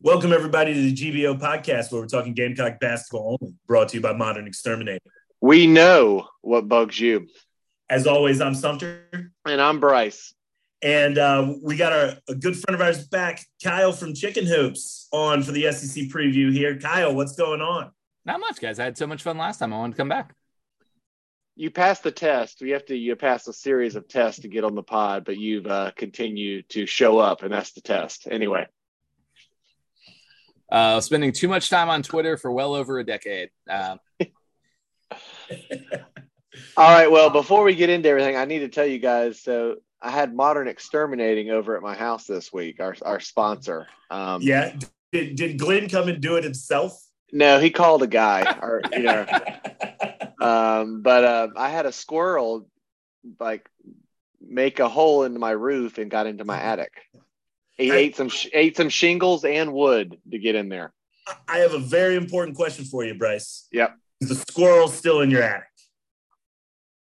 Welcome, everybody, to the GBO podcast where we're talking Gamecock basketball only, brought to you by Modern Exterminator. We know what bugs you. As always, I'm Sumter. And I'm Bryce. And uh, we got our, a good friend of ours back, Kyle from Chicken Hoops, on for the SEC preview here. Kyle, what's going on? Not much, guys. I had so much fun last time. I wanted to come back. You passed the test. We have to you pass a series of tests to get on the pod, but you've uh, continued to show up, and that's the test. Anyway. Uh, spending too much time on Twitter for well over a decade. Um, All right. Well, before we get into everything, I need to tell you guys. So I had Modern Exterminating over at my house this week. Our our sponsor. Um, yeah. Did, did Glenn come and do it himself? No, he called a guy. or you know. um, but uh, I had a squirrel like make a hole into my roof and got into my attic. He I, ate some ate some shingles and wood to get in there. I have a very important question for you, Bryce. Yep. Is the squirrel still in your attic?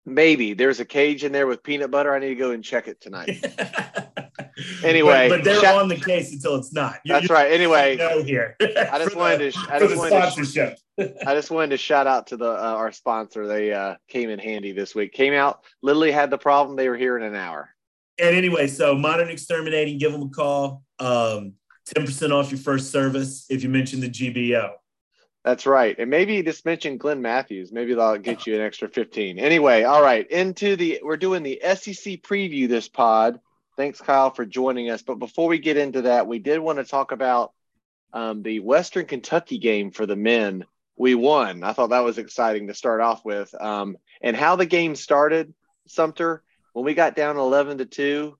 Maybe there's a cage in there with peanut butter. I need to go and check it tonight. anyway, but, but they're shout- on the case until it's not. You, That's right. Anyway, no here. I just wanted to. I just wanted to. I just wanted to shout out to the uh, our sponsor. They uh, came in handy this week. Came out. Literally had the problem. They were here in an hour and anyway, so Modern Exterminating, give them a call. Um, 10% off your first service if you mention the GBO. That's right. And maybe just mention Glenn Matthews. Maybe they'll get you an extra 15. Anyway, all right. Into the we're doing the SEC preview this pod. Thanks, Kyle, for joining us. But before we get into that, we did want to talk about um, the Western Kentucky game for the men. We won. I thought that was exciting to start off with. Um, and how the game started, Sumter, when we got down 11 to 2,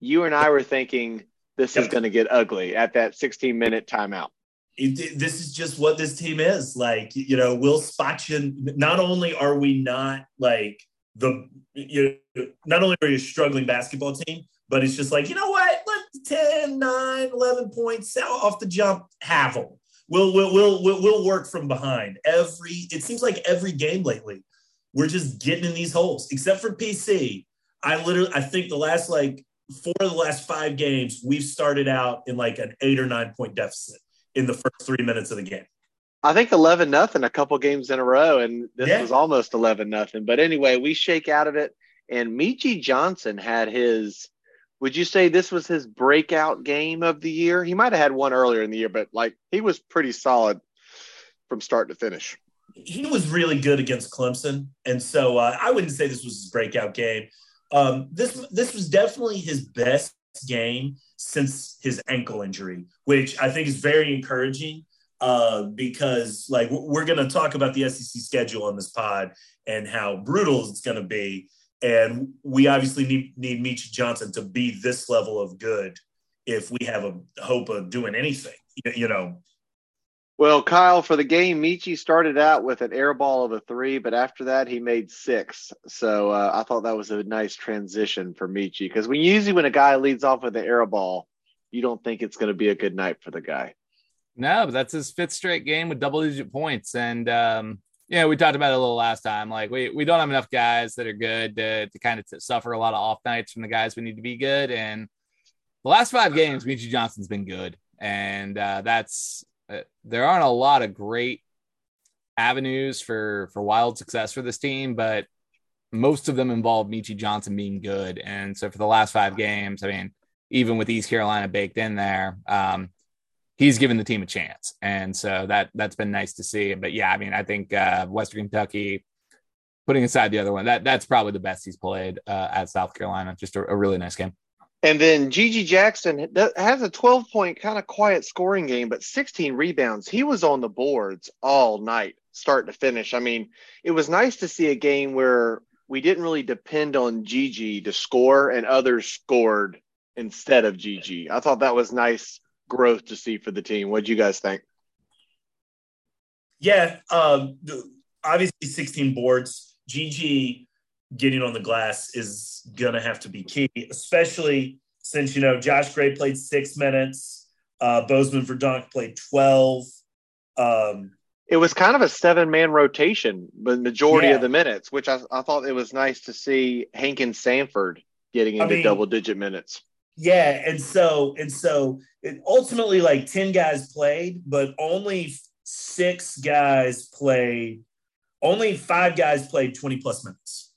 you and I were thinking this is going to get ugly at that 16 minute timeout. It, this is just what this team is like. You know, we'll spot you. Not only are we not like the, you know, not only are you a struggling basketball team, but it's just like, you know what? Let 10, 9, 11 points off the jump, have them. We'll, we'll, we'll, we'll work from behind every, it seems like every game lately we're just getting in these holes, except for PC. I literally, I think the last like four of the last five games, we've started out in like an eight or nine point deficit in the first three minutes of the game. I think 11 nothing a couple games in a row, and this yeah. was almost 11 nothing. But anyway, we shake out of it. And Meechie Johnson had his, would you say this was his breakout game of the year? He might have had one earlier in the year, but like he was pretty solid from start to finish he was really good against Clemson, and so uh, I wouldn't say this was his breakout game. Um, this this was definitely his best game since his ankle injury, which I think is very encouraging uh, because like we're going to talk about the SEC schedule on this pod and how brutal it's going to be, and we obviously need need Meechie Johnson to be this level of good if we have a hope of doing anything. You know, well, Kyle, for the game, Meechie started out with an air ball of a three, but after that, he made six. So uh, I thought that was a nice transition for Meechie because when usually when a guy leads off with an air ball, you don't think it's going to be a good night for the guy. No, but that's his fifth straight game with double digit points. And, um, yeah, we talked about it a little last time. Like, we, we don't have enough guys that are good to, to kind of t- suffer a lot of off nights from the guys we need to be good. And the last five games, Meechie Johnson's been good. And uh, that's there aren't a lot of great avenues for for wild success for this team, but most of them involve Meechie Johnson being good. And so for the last five games, I mean, even with East Carolina baked in there, um, he's given the team a chance. And so that that's been nice to see. But yeah, I mean, I think uh, Western Kentucky, putting aside the other one, that that's probably the best he's played uh, at South Carolina. Just a, a really nice game. And then GG Jackson has a 12 point kind of quiet scoring game, but 16 rebounds. He was on the boards all night, start to finish. I mean, it was nice to see a game where we didn't really depend on GG to score and others scored instead of GG. I thought that was nice growth to see for the team. What do you guys think? Yeah, um, obviously 16 boards. GG getting on the glass is going to have to be key, especially since, you know, Josh Gray played six minutes, uh, Bosmans-Verdonk played 12. Um, it was kind of a seven man rotation, the majority yeah. of the minutes, which I, I, thought it was nice to see Hankins-Sanford getting into I mean, double digit minutes. Yeah, and so and so it, ultimately, like ten guys played, but only six guys played. Only five guys played twenty plus minutes,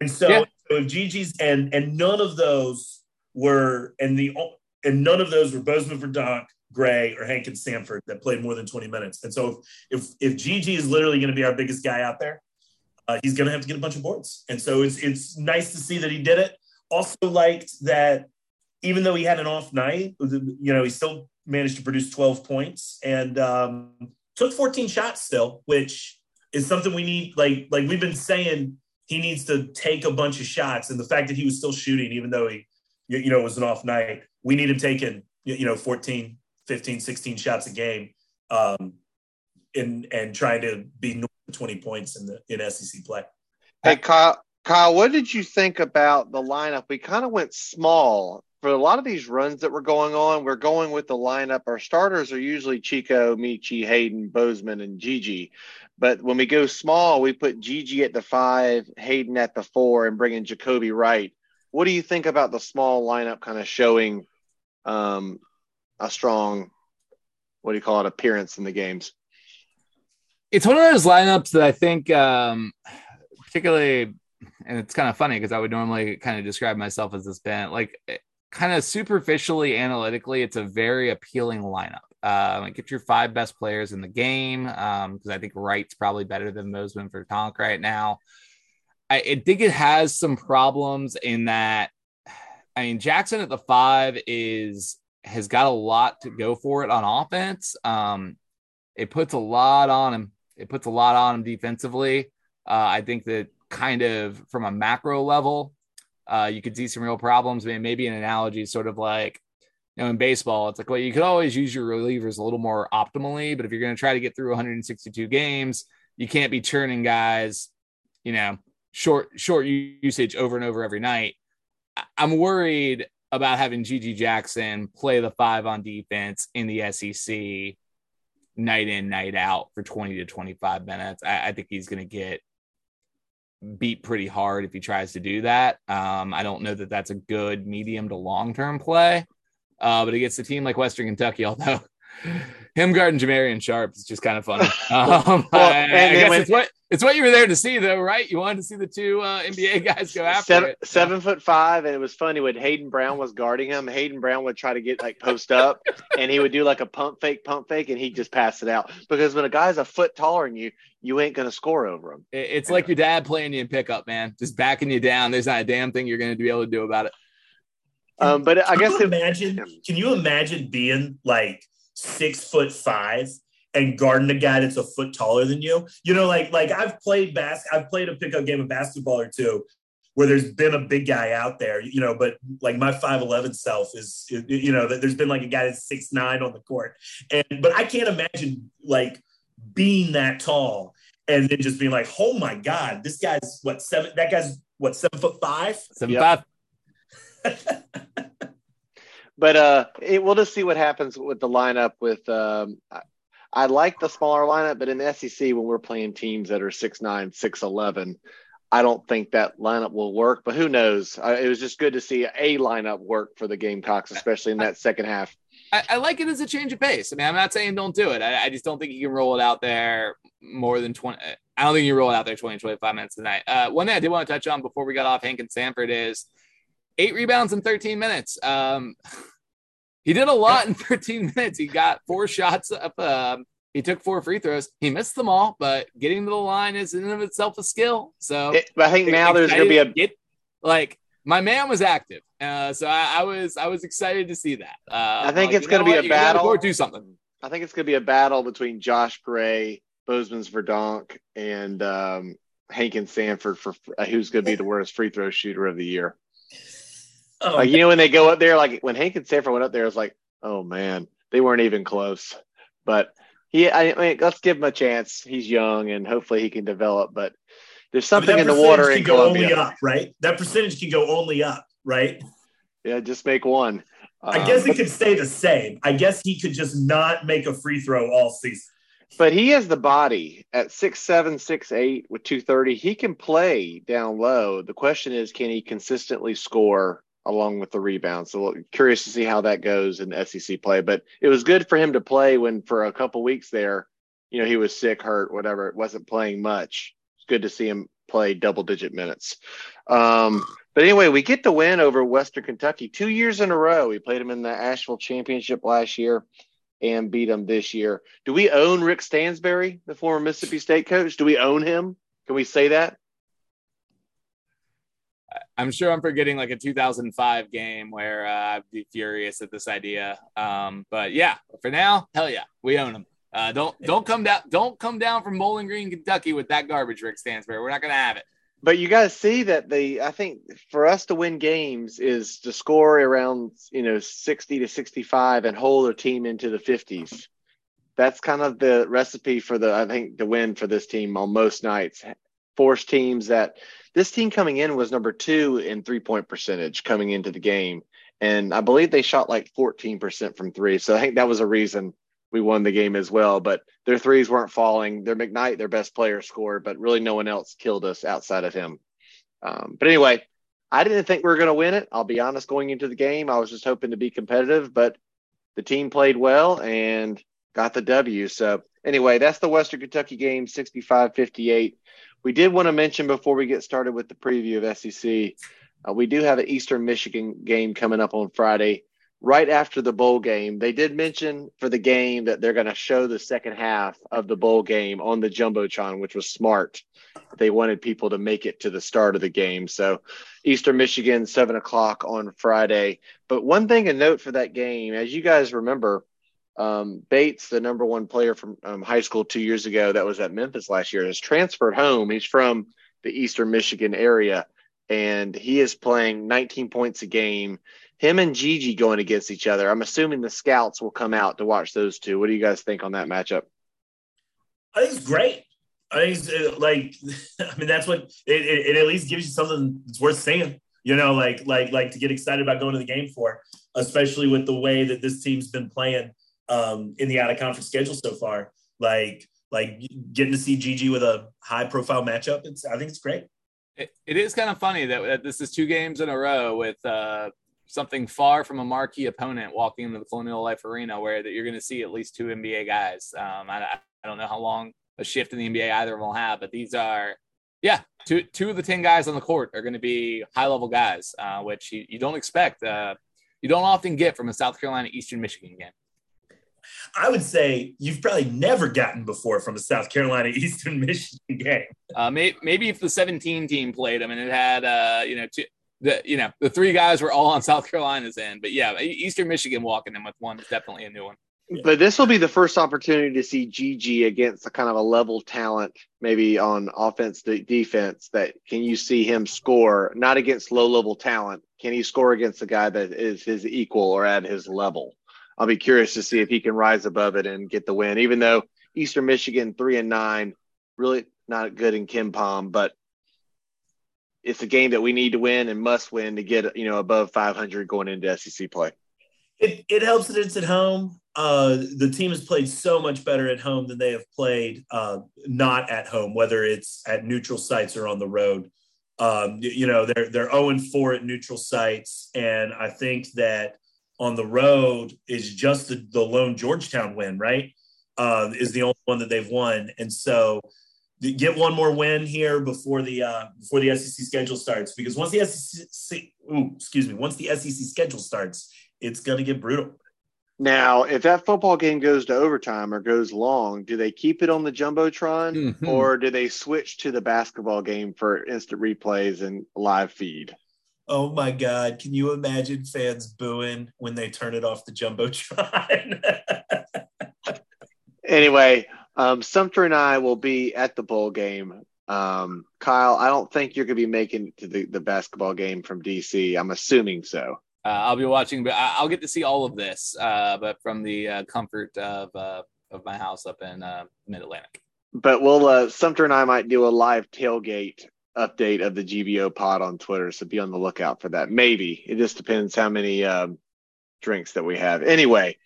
and so, yeah. so GG's and and none of those were and the and none of those were Bosmans-Verdonk, Gray, or Hankins-Sanford that played more than twenty minutes. And so if if, if GG is literally going to be our biggest guy out there, uh, he's going to have to get a bunch of boards. And so it's it's nice to see that he did it. Also liked that even though he had an off night, you know, he still managed to produce 12 points and um, took 14 shots still, which is something we need. Like like we've been saying, he needs to take a bunch of shots, and the fact that he was still shooting, even though he, you know, it was an off night, we need him taking you know 14, 15, 16 shots a game. Um, and and trying to be north of 20 points in the in SEC play. Hey Kyle, Kyle, what did you think about the lineup? We kind of went small for a lot of these runs that were going on. We're going with the lineup. Our starters are usually Chico, Meechie, Hayden, Bosmans, and GG. But when we go small, we put GG at the five, Hayden at the four, and bring in Jacobi Wright. What do you think about the small lineup kind of showing um, a strong, what do you call it, appearance in the games? It's one of those lineups that I think, um, particularly and it's kind of funny because I would normally kind of describe myself as this band, like eh, kind of superficially analytically, it's a very appealing lineup. Um, get your five best players in the game because um, I think Wright's probably better than Bosmans-Verdonk right now. I, I think it has some problems in that. I mean, Jackson at the five is has got a lot to go for it on offense. Um, it puts a lot on him. It puts a lot on him defensively. Uh, I think that kind of from a macro level, uh, you could see some real problems. I mean, maybe an analogy sort of like, you know, in baseball, it's like, well, you could always use your relievers a little more optimally, but if you're going to try to get through 162 games, you can't be churning guys, you know, short short usage over and over every night. I'm worried about having GG Jackson play the five on defense in the SEC night in, night out for 20 to 25 minutes. I, I think he's going to get beat pretty hard if he tries to do that. Um, I don't know that that's a good medium to long term play, uh, but against a team like Western Kentucky, although him guarding Jamarion Sharp is just kind of funny. Um, well, I, I guess when, it's what it's what you were there to see, though, right? You wanted to see the two uh, NBA guys go after seven, it. Seven foot five, and it was funny when Hayden Brown was guarding him. Hayden Brown would try to get like post up, and he would do like a pump fake, pump fake, and he'd just pass it out. Because when a guy's a foot taller than you, you ain't gonna score over him. It's like your dad playing you in pickup, man, just backing you down. There's not a damn thing you're gonna be able to do about it. Um, but I guess imagine. Can you imagine being like six foot five and guarding a guy that's a foot taller than you. You know, like like I've played bas- I've played a pickup game of basketball or two where there's been a big guy out there, you know, but like my 5'11 self is, you know, there's been like a guy that's six nine on the court. And, but I can't imagine like being that tall and then just being like, oh my God, this guy's what, seven, that guy's what, seven foot five? Seven yep. five. But uh, it, we'll just see what happens with the lineup with, um, I like the smaller lineup, but in the SEC, when we're playing teams that are 6'9, 6'11, I don't think that lineup will work, but who knows? I, it was just good to see a lineup work for the Gamecocks, especially in that second half. I, I, like it as a change of pace. I mean, I'm not saying don't do it. I, I, just don't think you can roll it out there more than 20. I don't think you roll it out there 20, 25 minutes tonight. Uh, one thing I did want to touch on before we got off Hankins-Sanford is eight rebounds in 13 minutes. Um, he did a lot in 13 minutes. He got four shots up. Um, he took four free throws. He missed them all, but getting to the line is in and of itself a skill. So it, I think now there's going to be a get, like my man was active, uh, so I, I, was I was excited to see that. Uh, I think like, it's going to be what? a battle. Or do something. I think it's going to be a battle between Josh Gray, Bosmans-Verdonk, and um, Hankins-Sanford for uh, who's going to be the worst free throw shooter of the year. Oh, like, you know, when they go up there, like when Hankins-Sanford went up there, it was like, oh man, they weren't even close. But he, I mean, let's give him a chance. He's young, and hopefully he can develop. But there's something in the water in Columbia. Only up, right? That percentage can go only up, right? Yeah, just make one. I um, guess it could stay the same. I guess he could just not make a free throw all season. But he has the body at six seven, six eight with two thirty. He can play down low. The question is, can he consistently score along with the rebound. So curious to see how that goes in SEC play. But it was good for him to play when for a couple weeks there, you know, he was sick, hurt, whatever. It wasn't playing much. It's good to see him play double digit minutes. Um, but anyway, we get the win over Western Kentucky two years in a row. We played them in the Asheville Championship last year and beat them this year. Do we own Rick Stansbury, the former Mississippi State coach? Do we own him? Can we say that? I'm sure I'm forgetting like a 2005 game where uh, I'd be furious at this idea. Um, but yeah, for now, hell yeah, we own them. Uh, don't don't come down don't come down from Bowling Green, Kentucky with that garbage, Rick Stansbury. We're not gonna have it. But you guys see that the I think for us to win games is to score around you know 60 to 65 and hold a team into the 50s. That's kind of the recipe for the I think the win for this team on most nights. Force teams that this team coming in was number two in three point percentage coming into the game. And I believe they shot like 14% from three. So I think that was a reason we won the game as well. But their threes weren't falling. Their McKnight, their best player, scored, but really no one else killed us outside of him. Um, but anyway, I didn't think we were going to win it. I'll be honest, going into the game, I was just hoping to be competitive, but the team played well and got the W. So anyway, that's the Western Kentucky game, 65 58. We did want to mention before we get started with the preview of SEC, uh, we do have an Eastern Michigan game coming up on Friday, right after the bowl game. They did mention for the game that they're going to show the second half of the bowl game on the jumbotron, which was smart. They wanted people to make it to the start of the game. So, Eastern Michigan, seven o'clock on Friday. But one thing to note for that game, as you guys remember, um, Bates, the number one player from um, high school two years ago that was at Memphis last year, has transferred home. He's from the Eastern Michigan area, and he is playing 19 points a game. Him and GG going against each other. I'm assuming the scouts will come out to watch those two. What do you guys think on that matchup? I think it's great. I think it's uh, like, I mean, that's what it, it, it at least gives you something that's worth seeing. You know, like like like to get excited about going to the game for, especially with the way that this team's been playing um, in the out of conference schedule so far. Like like getting to see GG with a high profile matchup. It's I think it's great. it, it is kind of funny that, that, this is two games in a row with uh, something far from a marquee opponent walking into the Colonial Life Arena, where that you're going to see at least two NBA guys. Um, I, I don't know how long a shift in the NBA either of them will have, but these are yeah, two two of the ten guys on the court are going to be high level guys, uh, which you, you don't expect. Uh, you don't often get from a South Carolina Eastern Michigan game. I would say you've probably never gotten before from a South Carolina Eastern Michigan game. Uh, may, maybe if the 17 team played them and it had, uh, you know, two, the you know the three guys were all on South Carolina's end, but yeah, Eastern Michigan walking in with one is definitely a new one. But this will be the first opportunity to see GG against a kind of a level talent, maybe on offense, defense. That can you see him score not against low level talent? Can he score against a guy that is his equal or at his level? I'll be curious to see if he can rise above it and get the win. Even though Eastern Michigan three and nine, really not good in KenPom, but it's a game that we need to win and must win to get you know above 500 going into SEC play. It it helps that it's at home. Uh, the team has played so much better at home than they have played uh, not at home, whether it's at neutral sites or on the road. Um, you know, they're they're 0 and 4 at neutral sites, and I think that on the road is just the, the lone Georgetown win, right? Uh, is the only one that they've won, and so get one more win here before the uh, before the SEC schedule starts. Because once the SEC, ooh, excuse me, once the SEC schedule starts, it's going to get brutal. Now, if that football game goes to overtime or goes long, do they keep it on the jumbotron, mm-hmm. or do they switch to the basketball game for instant replays and live feed? Oh my God. Can you imagine fans booing when they turn it off the Jumbotron? anyway, um, Sumter and I will be at the bowl game. Um, Kyle, I don't think you're going to be making it to the, the basketball game from DC. I'm assuming so. Uh, I'll be watching, but I'll get to see all of this, uh, but from the uh, comfort of, uh, of my house up in uh, Mid Atlantic. But we'll, uh, Sumter and I might do a live tailgate update of the GBO pod on Twitter. So be on the lookout for that. Maybe it just depends how many um, drinks that we have. Anyway,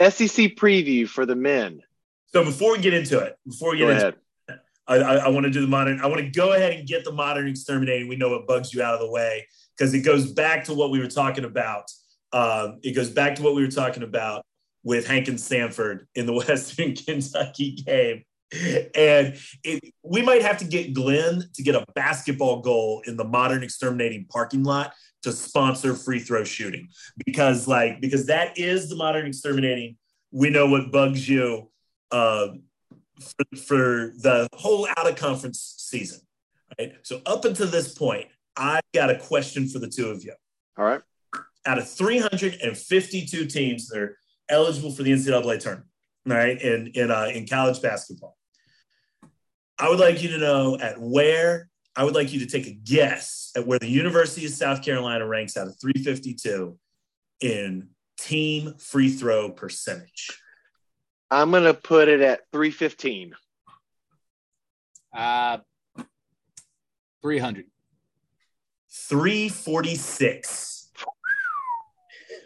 SEC preview for the men. So before we get into it, before we get go into ahead. it, I, I, I want to do the modern. I want to go ahead and get the modern exterminating. We know what bugs you out of the way because it goes back to what we were talking about. Um, it goes back to what we were talking about with Hankins-Sanford in the Western Kentucky game. And it, we might have to get Glenn to get a basketball goal in the modern exterminating parking lot to sponsor free throw shooting. Because like because that is the modern exterminating. We know what bugs you uh, for, for the whole out of conference season right? So up until this point i got a question for the two of you. All right. out of 352 teams that are eligible for the ncaa tournament right in in, uh, in college basketball i would like you to know at where I would like you to take a guess at where the University of South Carolina ranks out of 352 in team free throw percentage. I'm gonna put it at 315. Uh, 300. 346.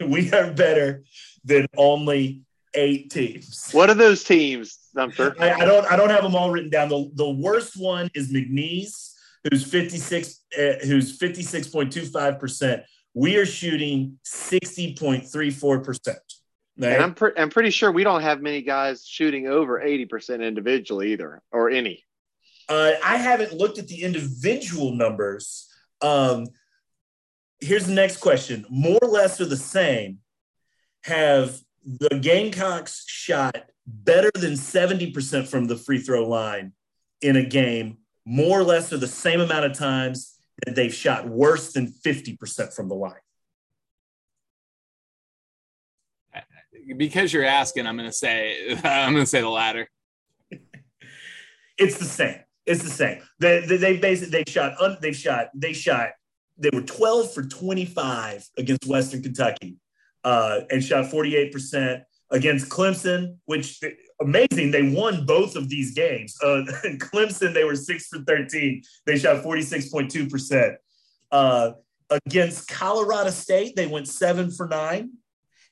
we are better than only eight teams. What are those teams, Sumter? I, I don't I don't have them all written down. The, the worst one is McNeese, who's 56 uh, who's 56.25%. We are shooting 60.34%. And I'm pre- I'm pretty sure we don't have many guys shooting over 80% individually either, or any. Uh, I haven't looked at the individual numbers. Um, here's the next question: More or less or the same? Have the Gamecocks shot better than 70% from the free throw line in a game, more or less or the same amount of times that they've shot worse than 50% from the line? Because you're asking, I'm going to say I'm going to say the latter. It's the same. It's the same. They they, they basically they shot they shot they shot they were 12 for 25 against Western Kentucky uh, and shot 48% against Clemson, which amazing. They won both of these games. Uh, Clemson, they were six for 13. They shot 46.2%. Uh, against Colorado State, they went seven for nine.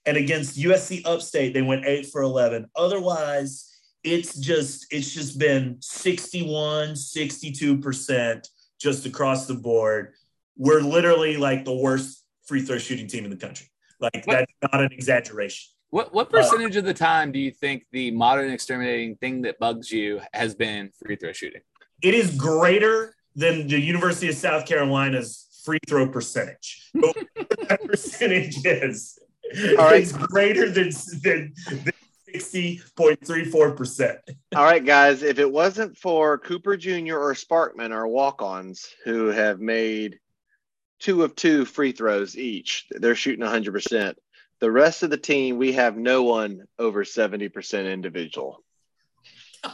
And against USC Upstate, they went eight for 11. Otherwise, it's just it's just been 61 62% just across the board we're literally like the worst free throw shooting team in the country like What- that's not an exaggeration What what uh, percentage of the time do you think the modern exterminating thing that bugs you has been free throw shooting? it is greater than the university of south carolina's free throw percentage but whatever that percentage is All right. it's greater than than, than 60.34% All right, guys. If it wasn't for Cooper Jr. or Sparkman, our walk-ons, who have made two of two free throws each, they're shooting 100%. The rest of the team, we have no one over 70% individual.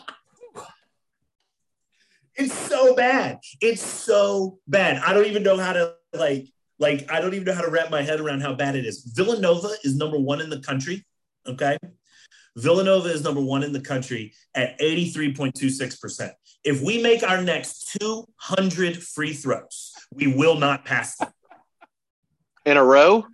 It's so bad. It's so bad. I don't even know how to like like I don't even know how to wrap my head around how bad it is. Villanova is number 1 in the country, okay? Villanova is number 1 in the country at 83.26%. If we make our next 200 free throws, we will not pass them. In a row?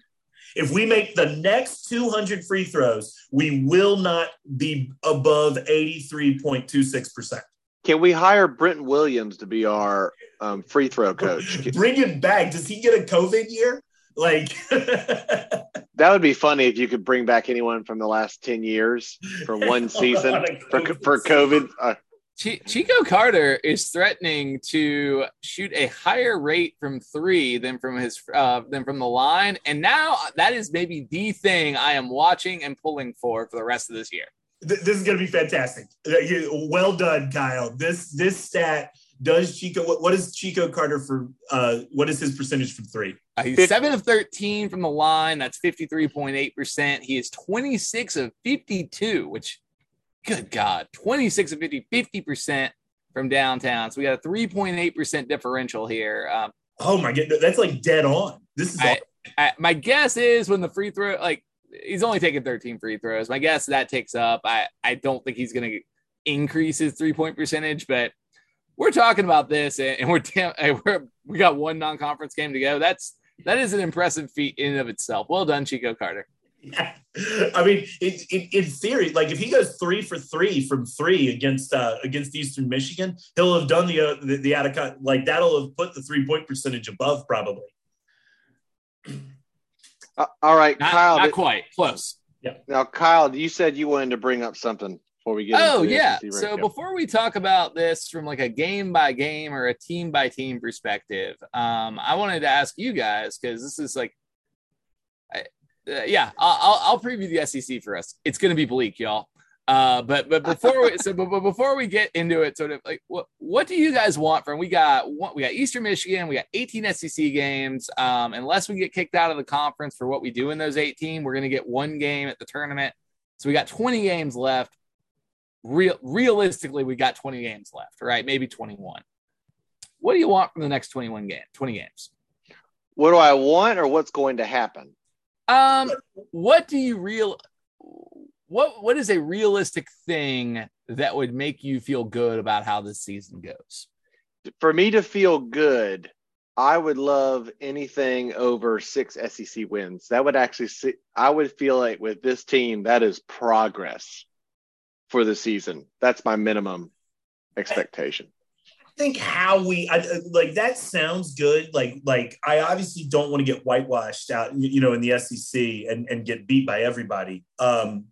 If we make the next 200 free throws, we will not be above 83.26%. Can we hire Brenton Williams to be our um, free throw coach? Bring him back. Does he get a COVID year? Like, That would be funny if you could bring back anyone from the last 10 years for one season for, COVID for COVID. Uh, Chi- Chico Carter is threatening to shoot a higher rate from three than from his uh, than from the line, and now that is maybe the thing I am watching and pulling for for the rest of this year. This is going to be fantastic. Uh, Well done, Kyle. This this stat does Chico. What, what is Chico Carter for? Uh, what is his percentage from three? Uh, he's seven of thirteen from the line. That's fifty three point eight percent. He is twenty six of fifty two, which, good God, twenty six of 50 50% from downtown. So we got a three point eight percent differential here. Um, Oh my god, that's like dead on. This is I- I, my guess is when the free throw, like he's only taking 13 free throws. My guess that takes up. I, I don't think he's going to increase his three point percentage, but we're talking about this and, and we're, damn, and we're we got one non conference game to go. That's that is an impressive feat in and of itself. Well done, Chico Carter. Yeah. I mean, in, in, in theory, like if he goes three for three from three against uh, against Eastern Michigan, he'll have done the uh, the, the out of con- like that'll have put the three point percentage above probably. Uh, all right, Not, Kyle. not did- quite close. Yeah. Now, Kyle, you said you wanted to bring up something before we get. Oh into the yeah. SEC So recap. before we talk about this from like a game by game or a team by team perspective, um, I wanted to ask you guys because this is like, I, uh, yeah, I'll, I'll preview the SEC for us. It's gonna be bleak, y'all. Uh, but but before we so but, but before we get into it, sort of like what what do you guys want from? We got one, we got Eastern Michigan, we got 18 SEC games. Um, unless we get kicked out of the conference for what we do in those 18, we're gonna get one game at the tournament. So we got 20 games left real realistically we got 20 games left right maybe 21 what do you want from the next 21 game 20 games what do I want, or what's going to happen? Um what do you real what what is a realistic thing that would make you feel good about how this season goes For me to feel good, I would love anything over six SEC wins. That would actually see. I would feel like with this team, that is progress for the season. That's my minimum expectation. Think how we I, like that sounds good. Like like I obviously don't want to get whitewashed out, you know, in the SEC and and get beat by everybody. Um,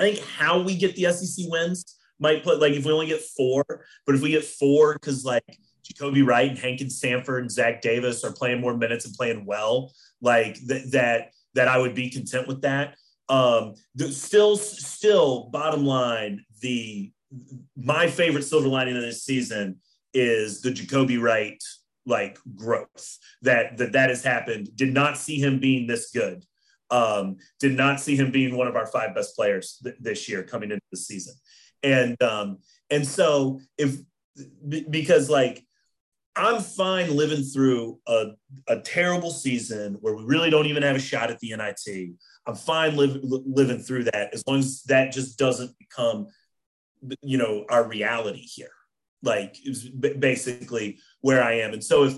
I think how we get the SEC wins might put like if we only get four, but if we get four because like Jacobi Wright and Hankins-Sanford and Zach Davis are playing more minutes and playing well, like th- that that I would be content with that. Um, the, still still bottom line the my favorite silver lining of this season is the Jacobi Wright like growth that that that has happened. Did not see him being this good. Um, did not see him being one of our five best players th- this year coming into the season. And um, and so if because like I'm fine living through a, a terrible season where we really don't even have a shot at the NIT. I'm fine live, li- living through that as long as that just doesn't become you know our reality here. Like basically where i am. And so if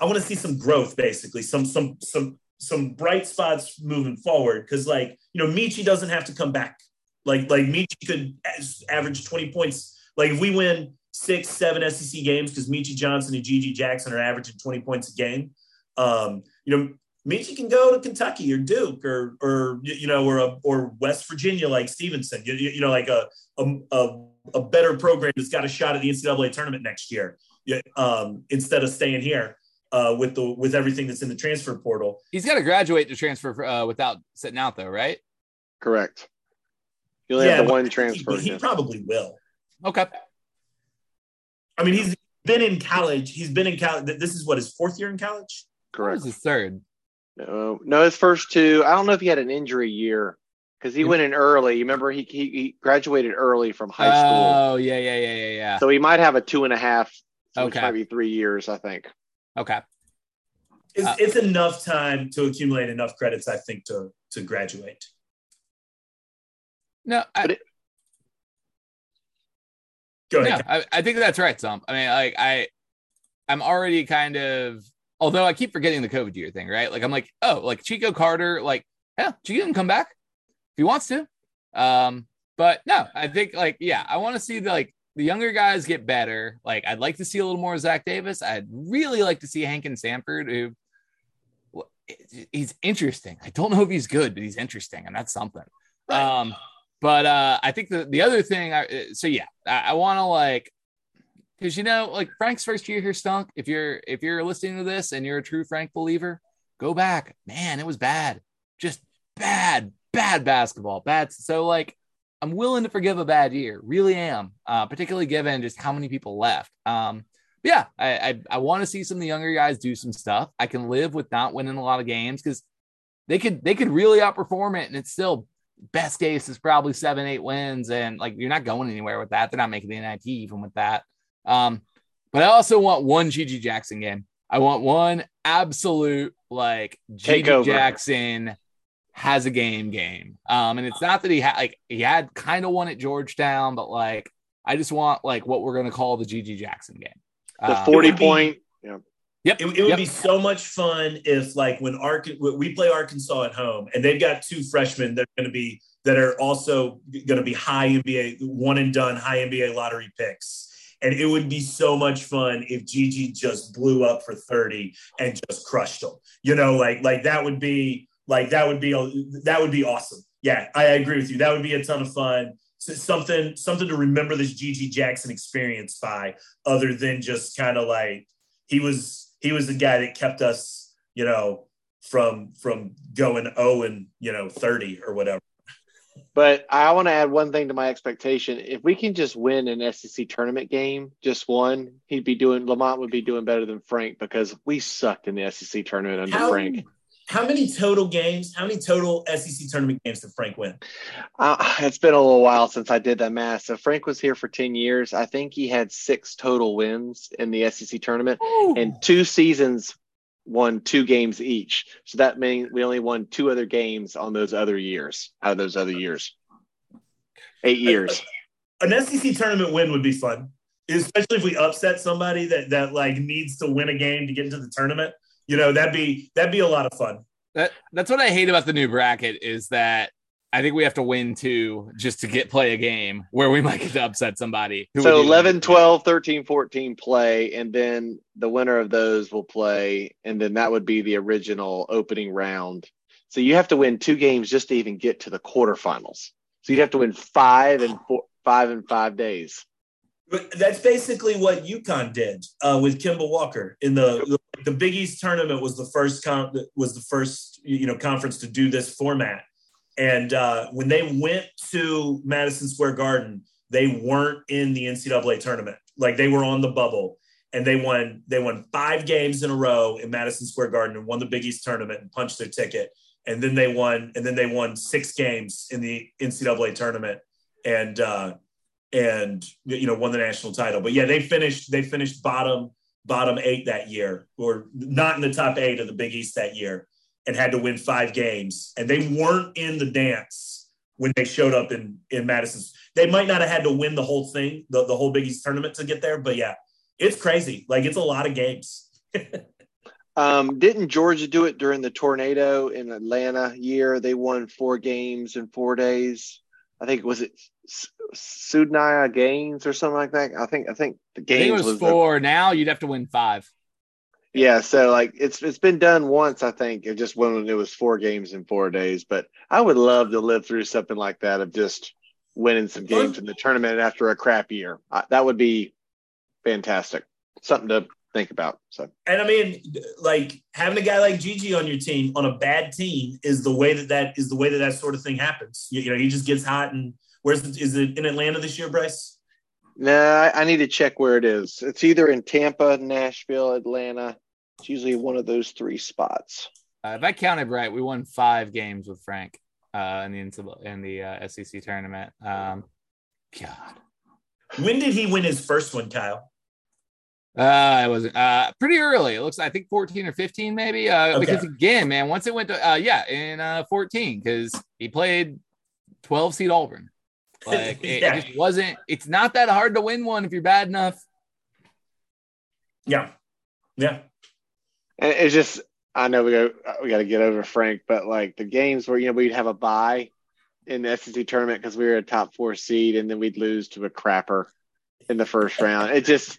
i want to see some growth basically some some some some bright spots moving forward. Because like you know Meechie doesn't have to come back. Like like Meechie could average 20 points. Like if we win six seven sec games because Meechie johnson and gg jackson are averaging 20 points a game um you know Meechie can go to Kentucky or Duke or or you know or a, or West Virginia like Stevenson. You, you, you know like a, a a a better program that's got a shot at the NCAA tournament next year. Um, instead of staying here uh, with the with everything that's in the transfer portal. he's got to graduate to transfer uh, without sitting out though right Correct. You only have the one transfer. He, he probably will. okay I mean, he's been in college. He's been in college. This is what his fourth year in college. what was Correct. his third No, no, his first two. I don't know if he had an injury year because he went in early. You remember he, he he graduated early from high school, oh yeah yeah yeah yeah yeah so he might have a two and a half, which Okay. might be three years. I think. okay It's, Uh, it's enough time to accumulate enough credits, I think, to to graduate. no I, But it- Go Yeah, ahead. I, I think that's right, Sump. I mean, like I, I'm already kind of. Although I keep forgetting the COVID year thing, right? Like I'm like, oh, like Chico Carter, like, yeah, Chico can come back if he wants to. Um, but no, I think like, yeah, I want to see the like the younger guys get better. Like, I'd like to see a little more Zach Davis. I'd really like to see Hankins-Sanford, who well, he's interesting. I don't know if he's good, but he's interesting, and that's something. Right. Um, but uh, I think the the other thing, I, so yeah, I, I want to like, because you know, like Frank's first year here stunk. If you're if you're listening to this and you're a true Frank believer, go back. Man, it was bad, just bad, bad basketball, bad. So like, I'm willing to forgive a bad year, really am. Uh, particularly given just how many people left. Um, yeah, I I, I want to see some of the younger guys do some stuff. I can live with not winning a lot of games because they could they could really outperform it, and it's still best case is probably seven, eight wins, and like you're not going anywhere with that. They're not making the NIT even with that. Um, but I also want one GG Jackson game. I want one absolute like GG Takeover. Jackson has a game game. Um, and it's not that he had like he had kind of one at Georgetown, but like I just want like what we're gonna call the GG Jackson game. The Um, forty it be- point. Yeah. Yep. It, it would yep. be so much fun if, like, when Ark we play Arkansas at home, and they've got two freshmen that are going to be that are also going to be high NBA one and done high NBA lottery picks, And it would be so much fun if GG just blew up for 30 and just crushed them. You know, like like that would be like that would be that would be awesome. Yeah, I agree with you. That would be a ton of fun. So something something to remember this GG Jackson experience by, other than just kind of like he was he was the guy that kept us, you know, from from going 0 and you know 30 or whatever. But I want to add one thing to my expectation. If we can just win an SEC tournament game, just one, he'd be doing Lamont would be doing better than Frank because we sucked in the SEC tournament under How- Frank. How many total games? How many total SEC tournament games did Frank win? Uh, it's been a little while since I did that math. So Frank was here for 10 years. I think he had six total wins in the SEC tournament and two seasons won two games each. So that means we only won two other games on those other years out of those other years. Eight years. Uh, an SEC tournament win would be fun, especially if we upset somebody that that like needs to win a game to get into the tournament. You know, that'd be that'd be a lot of fun. That that's what I hate about the new bracket is that I think we have to win two just to get play a game where we might get to upset somebody. who So would 11, 12, 13, 14 play, and then the winner of those will play, and then that would be the original opening round. So you have to win two games just to even get to the quarterfinals. So you'd have to win five and four, five and five days. But that's basically what UConn did uh, with Kemba Walker in the the Big East tournament was the first con- was the first you know conference to do this format. And uh, when they went to Madison Square Garden, they weren't in the NCAA tournament. Like they were on the bubble, and they won. They won five games in a row in Madison Square Garden and won the Big East tournament and punched their ticket. And then they won. And then they won six games in the NCAA tournament. And uh, and you know won the national title. But yeah, they finished they finished bottom bottom eight that year, or not in the top eight of the Big East that year, and had to win five games. And they weren't in the dance when they showed up in in Madison. They might not have had to win the whole thing, the, the whole Big East tournament to get there. But yeah, it's crazy. Like it's a lot of games. Um, didn't Georgia do it during the tornado in Atlanta year? They won four games in four days. I think was it S- Sundiata Gaines or something like that. I think I think the I think it was, was the- four. Now you'd have to win five. Yeah, so like it's it's been done once, I think. It just when it was four games in four days. But I would love to live through something like that of just winning some games in the tournament after a crap year. I, that would be fantastic. Something to think about. So And I mean, like having a guy like GG on your team on a bad team is the way that that is the way that that sort of thing happens. You, you know, he just gets hot and where's the, is it in Atlanta this year, Bryce? No, I, I need to check where it is. It's either in Tampa, Nashville, Atlanta. It's usually one of those three spots. Uh, if I counted right, we won five games with Frank uh, in the NCAA in the uh, SEC tournament. Um, God, When did he win his first one, Kyle? uh, it was uh, pretty early. It looks, I think, fourteen or fifteen, maybe. Uh, Okay. Because again, man, once it went to, uh, yeah, in uh, fourteen, because he played twelve seed Auburn. Like it, Yeah. it just wasn't. It's not that hard to win one if you're bad enough. Yeah, yeah. And it's just I know we go we got to get over Frank, but like the games where you know we'd have a bye in the SEC tournament because we were a top four seed, and then we'd lose to a crapper in the first round. It just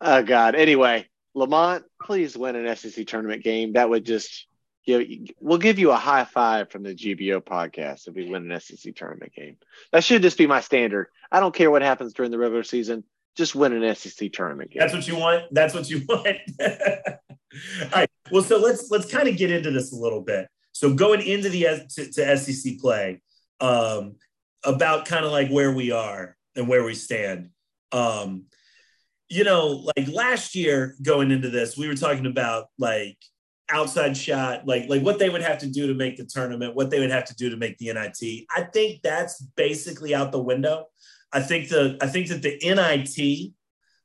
oh god. Anyway, Lamont, please win an SEC tournament game. That would just give we'll give you a high five from the GBO podcast if we win an SEC tournament game. That should just be my standard. I don't care what happens during the regular season. Just win an SEC tournament game. That's what you want. That's what you want. All right. Well, so let's let's kind of get into this a little bit. So going into the to, to SEC play, um, about kind of like where we are and where we stand. Um, you know, like last year going into this, we were talking about like outside shot, like like what they would have to do to make the tournament, what they would have to do to make the NIT. I think that's basically out the window. I think the I think that the NIT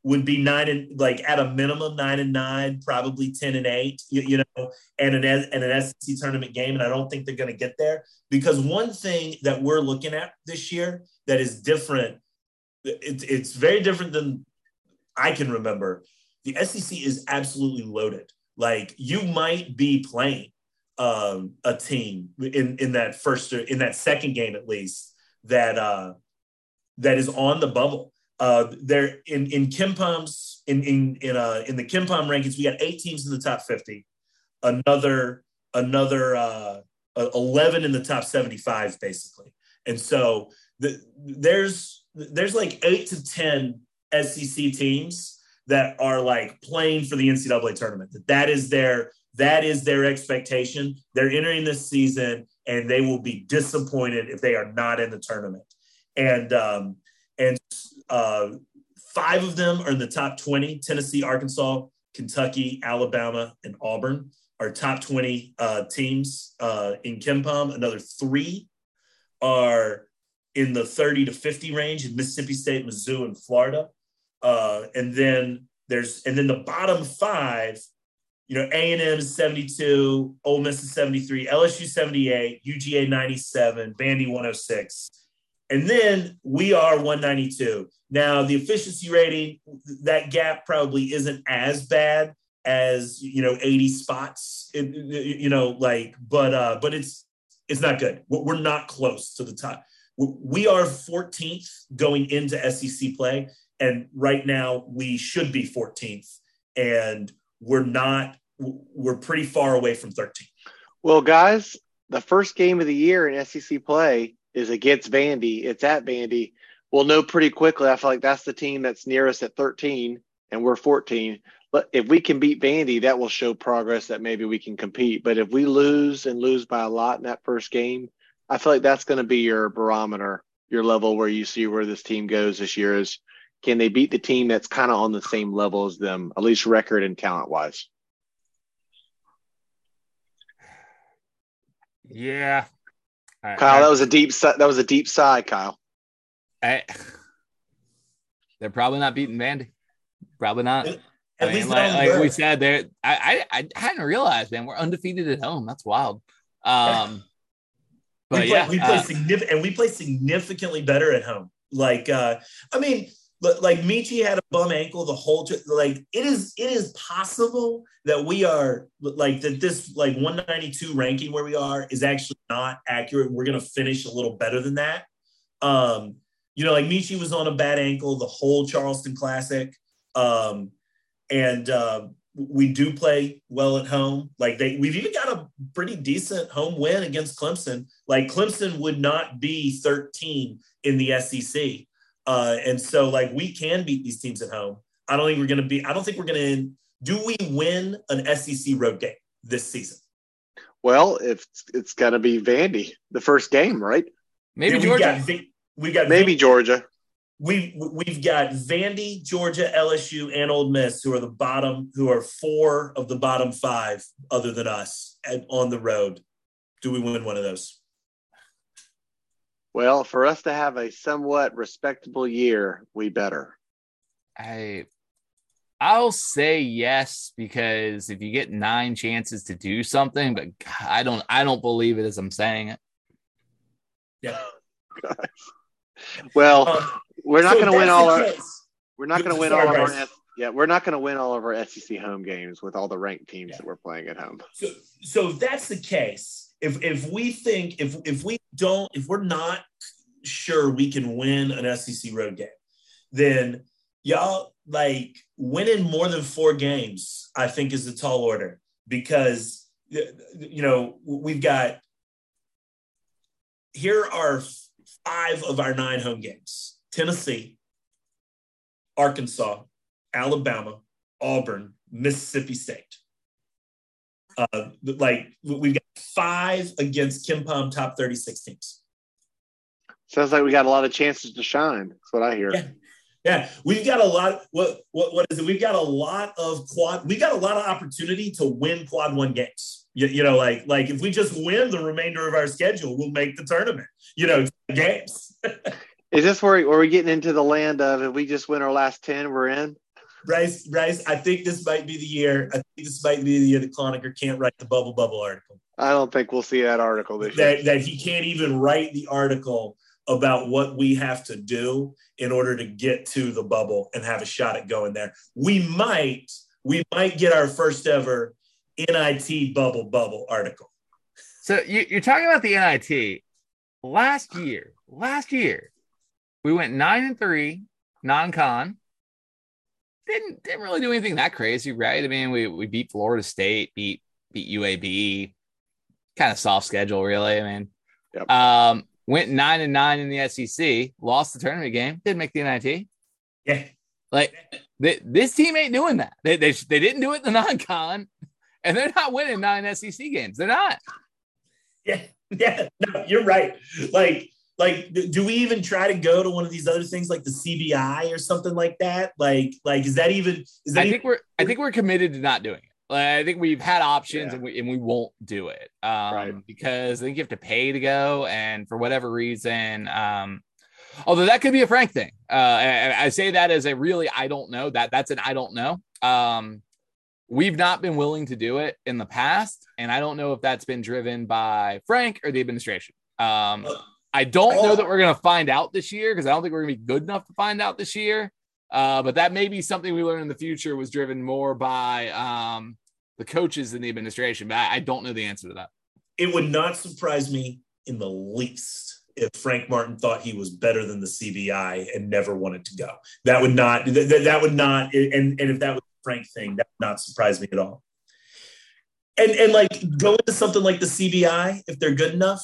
would be nine and like at a minimum nine and nine, probably ten and eight, you, you know, and an and an SEC tournament game. And I don't think they're going to get there because one thing that we're looking at this year that is different, it, it's very different than I can remember. The SEC is absolutely loaded. Like you might be playing um, a team in in that first in that second game at least that uh, that is on the bubble. Uh, there in in KenPom's in in in uh in the KenPom rankings, we got eight teams in the top 50, another another uh, 11 in the top 75, basically. And so the, there's there's like eight to 10 SEC teams that are like playing for the NCAA tournament. That that is their that is their expectation. They're entering this season and they will be disappointed if they are not in the tournament. And um, and uh, five of them are in the top 20: Tennessee, Arkansas, Kentucky, Alabama, and Auburn are top 20 uh, teams uh, in KenPom. Another three are in the 30 to 50 range in Mississippi State, Mizzou, and Florida. Uh, and then there's and then the bottom five, you know, A and M is 72, Ole Miss is 73, LSU 78, UGA 97, Vandy 106, and then we are 192. Now the efficiency rating, that gap probably isn't as bad as you know 80 spots, you know, like, but uh, but it's it's not good. We're not close to the top. We are 14th going into SEC play, and right now we should be 14th and we're not we're pretty far away from 13 well guys the first game of the year in sec play is against vandy. It's at vandy. We'll know pretty quickly. I feel like that's the team that's nearest at 13 and we're 14 but if we can beat vandy that will show progress that maybe we can compete. But if we lose and lose by a lot in that first game i feel like that's going to be your barometer your level where you see where this team goes this year is can they beat the team that's kind of on the same level as them, at least record and talent wise? Yeah. Kyle, I, that was a deep that was a deep sigh, Kyle. I, they're probably not beating Vandy. Probably not. At I mean, like, like we said, there. I, I I hadn't realized, man. We're undefeated at home. That's wild. Um, but we play, yeah, we play uh, significant, and we play significantly better at home. Like, uh, I mean, like Meechie had a bum ankle the whole. Like it is, it is possible that we are like that. This like 192 ranking where we are is actually not accurate. We're gonna finish a little better than that. Um, you know, like Meechie was on a bad ankle the whole Charleston Classic, um, and uh, we do play well at home. Like they, we've even got a pretty decent home win against Clemson. Like Clemson would not be 13 in the SEC uh, and so like we can beat these teams at home. I don't think we're going to be, I don't think we're going to, do we win an SEC road game this season? Well, it's, it's going to be Vandy, the first game, right? Maybe yeah, Georgia. We got, we got maybe Vandy. Georgia. We we've got Vandy, Georgia, LSU, and Ole Miss, who are the bottom, who are four of the bottom five, other than us, on the road. Do we win one of those? Well, for us to have a somewhat respectable year, we better. I I'll say yes because if you get nine chances to do something, but I don't I don't believe it as I'm saying it. Yeah. well, um, we're not so going to win all our we're not going to win all of our yeah, we're not going to win all of our SEC home games with all the ranked teams yeah. that we're playing at home. So, so if that's the case, if if we think if if we don't if we're not sure we can win an SEC road game, then y'all like winning more than four games. I think is a tall order because you know we've got here are five of our nine home games: Tennessee, Arkansas, Alabama, Auburn, Mississippi State. Uh, like we've got five against KenPom top 36 teams. Sounds like we got a lot of chances to shine. That's what I hear. Yeah. Yeah, we've got a lot. What what what is it? We've got a lot of quad. We got a lot of opportunity to win quad one games. You, you know, like like if we just win the remainder of our schedule, we'll make the tournament. You know, games. is this where where we getting into the land of if we just win our last ten, we're in? Bryce, Bryce, I think this might be the year. I think this might be the year that Cloninger can't write the bubble bubble article. I don't think we'll see that article this that, year. That he can't even write the article about what we have to do in order to get to the bubble and have a shot at going there. We might, we might get our first ever NIT bubble bubble article. So you, you're talking about the NIT. Last year, last year, we went nine and three non-con. Didn't didn't really do anything that crazy, right? I mean, we we beat Florida State, beat beat UAB, kind of soft schedule, really. I mean, Yep. um, went nine and nine in the SEC, lost the tournament game, didn't make the NIT. Yeah. Like th- this team ain't doing that. They, they they didn't do it in the non-con, and they're not winning nine SEC games. They're not. Yeah. Yeah. No, you're right. Like, like, do we even try to go to one of these other things like the CBI or something like that? Like, like, is that even? Is that I even, think we're I think we're committed to not doing it. Like, I think we've had options Yeah. and we and we won't do it um, Right. because I think you have to pay to go, and for whatever reason, um, although that could be a Frank thing. Uh, I, I say that as a really I don't know that that's an I don't know. Um, we've not been willing to do it in the past, and I don't know if that's been driven by Frank or the administration. Um, I don't know that we're going to find out this year because I don't think we're going to be good enough to find out this year. Uh, but that may be something we learn in the future was driven more by um, the coaches than the administration. But I, I don't know the answer to that. it would not surprise me in the least if Frank Martin thought he was better than the CBI and never wanted to go. That would not. That, that would not. And and if that was Frank thing, that would not surprise me at all. And and like go into something like the CBI if they're good enough.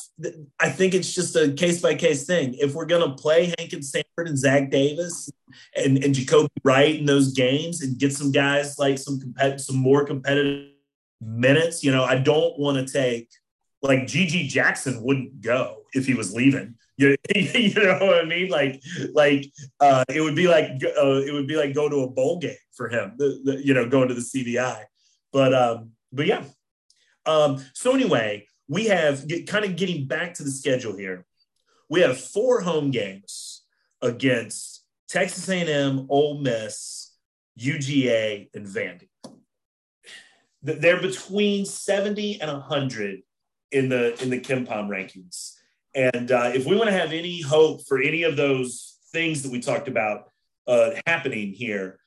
I think it's just a case by case thing. If we're gonna play Hankins-Sanford and Zach Davis and and Jacobi Wright in those games and get some guys like some compet- some more competitive minutes, you know, I don't want to take like GG Jackson wouldn't go if he was leaving. You, you know what I mean? Like, like uh, it would be like uh, it would be like go to a bowl game for him. The, the, you know, going to the CBI. But um, but yeah. Um, so anyway, we have get, kind of getting back to the schedule here. We have four home games against Texas A&M, Ole Miss, UGA, and Vandy. They're between 70 and 100 in the in the KenPom rankings. And uh, if we want to have any hope for any of those things that we talked about uh, happening here,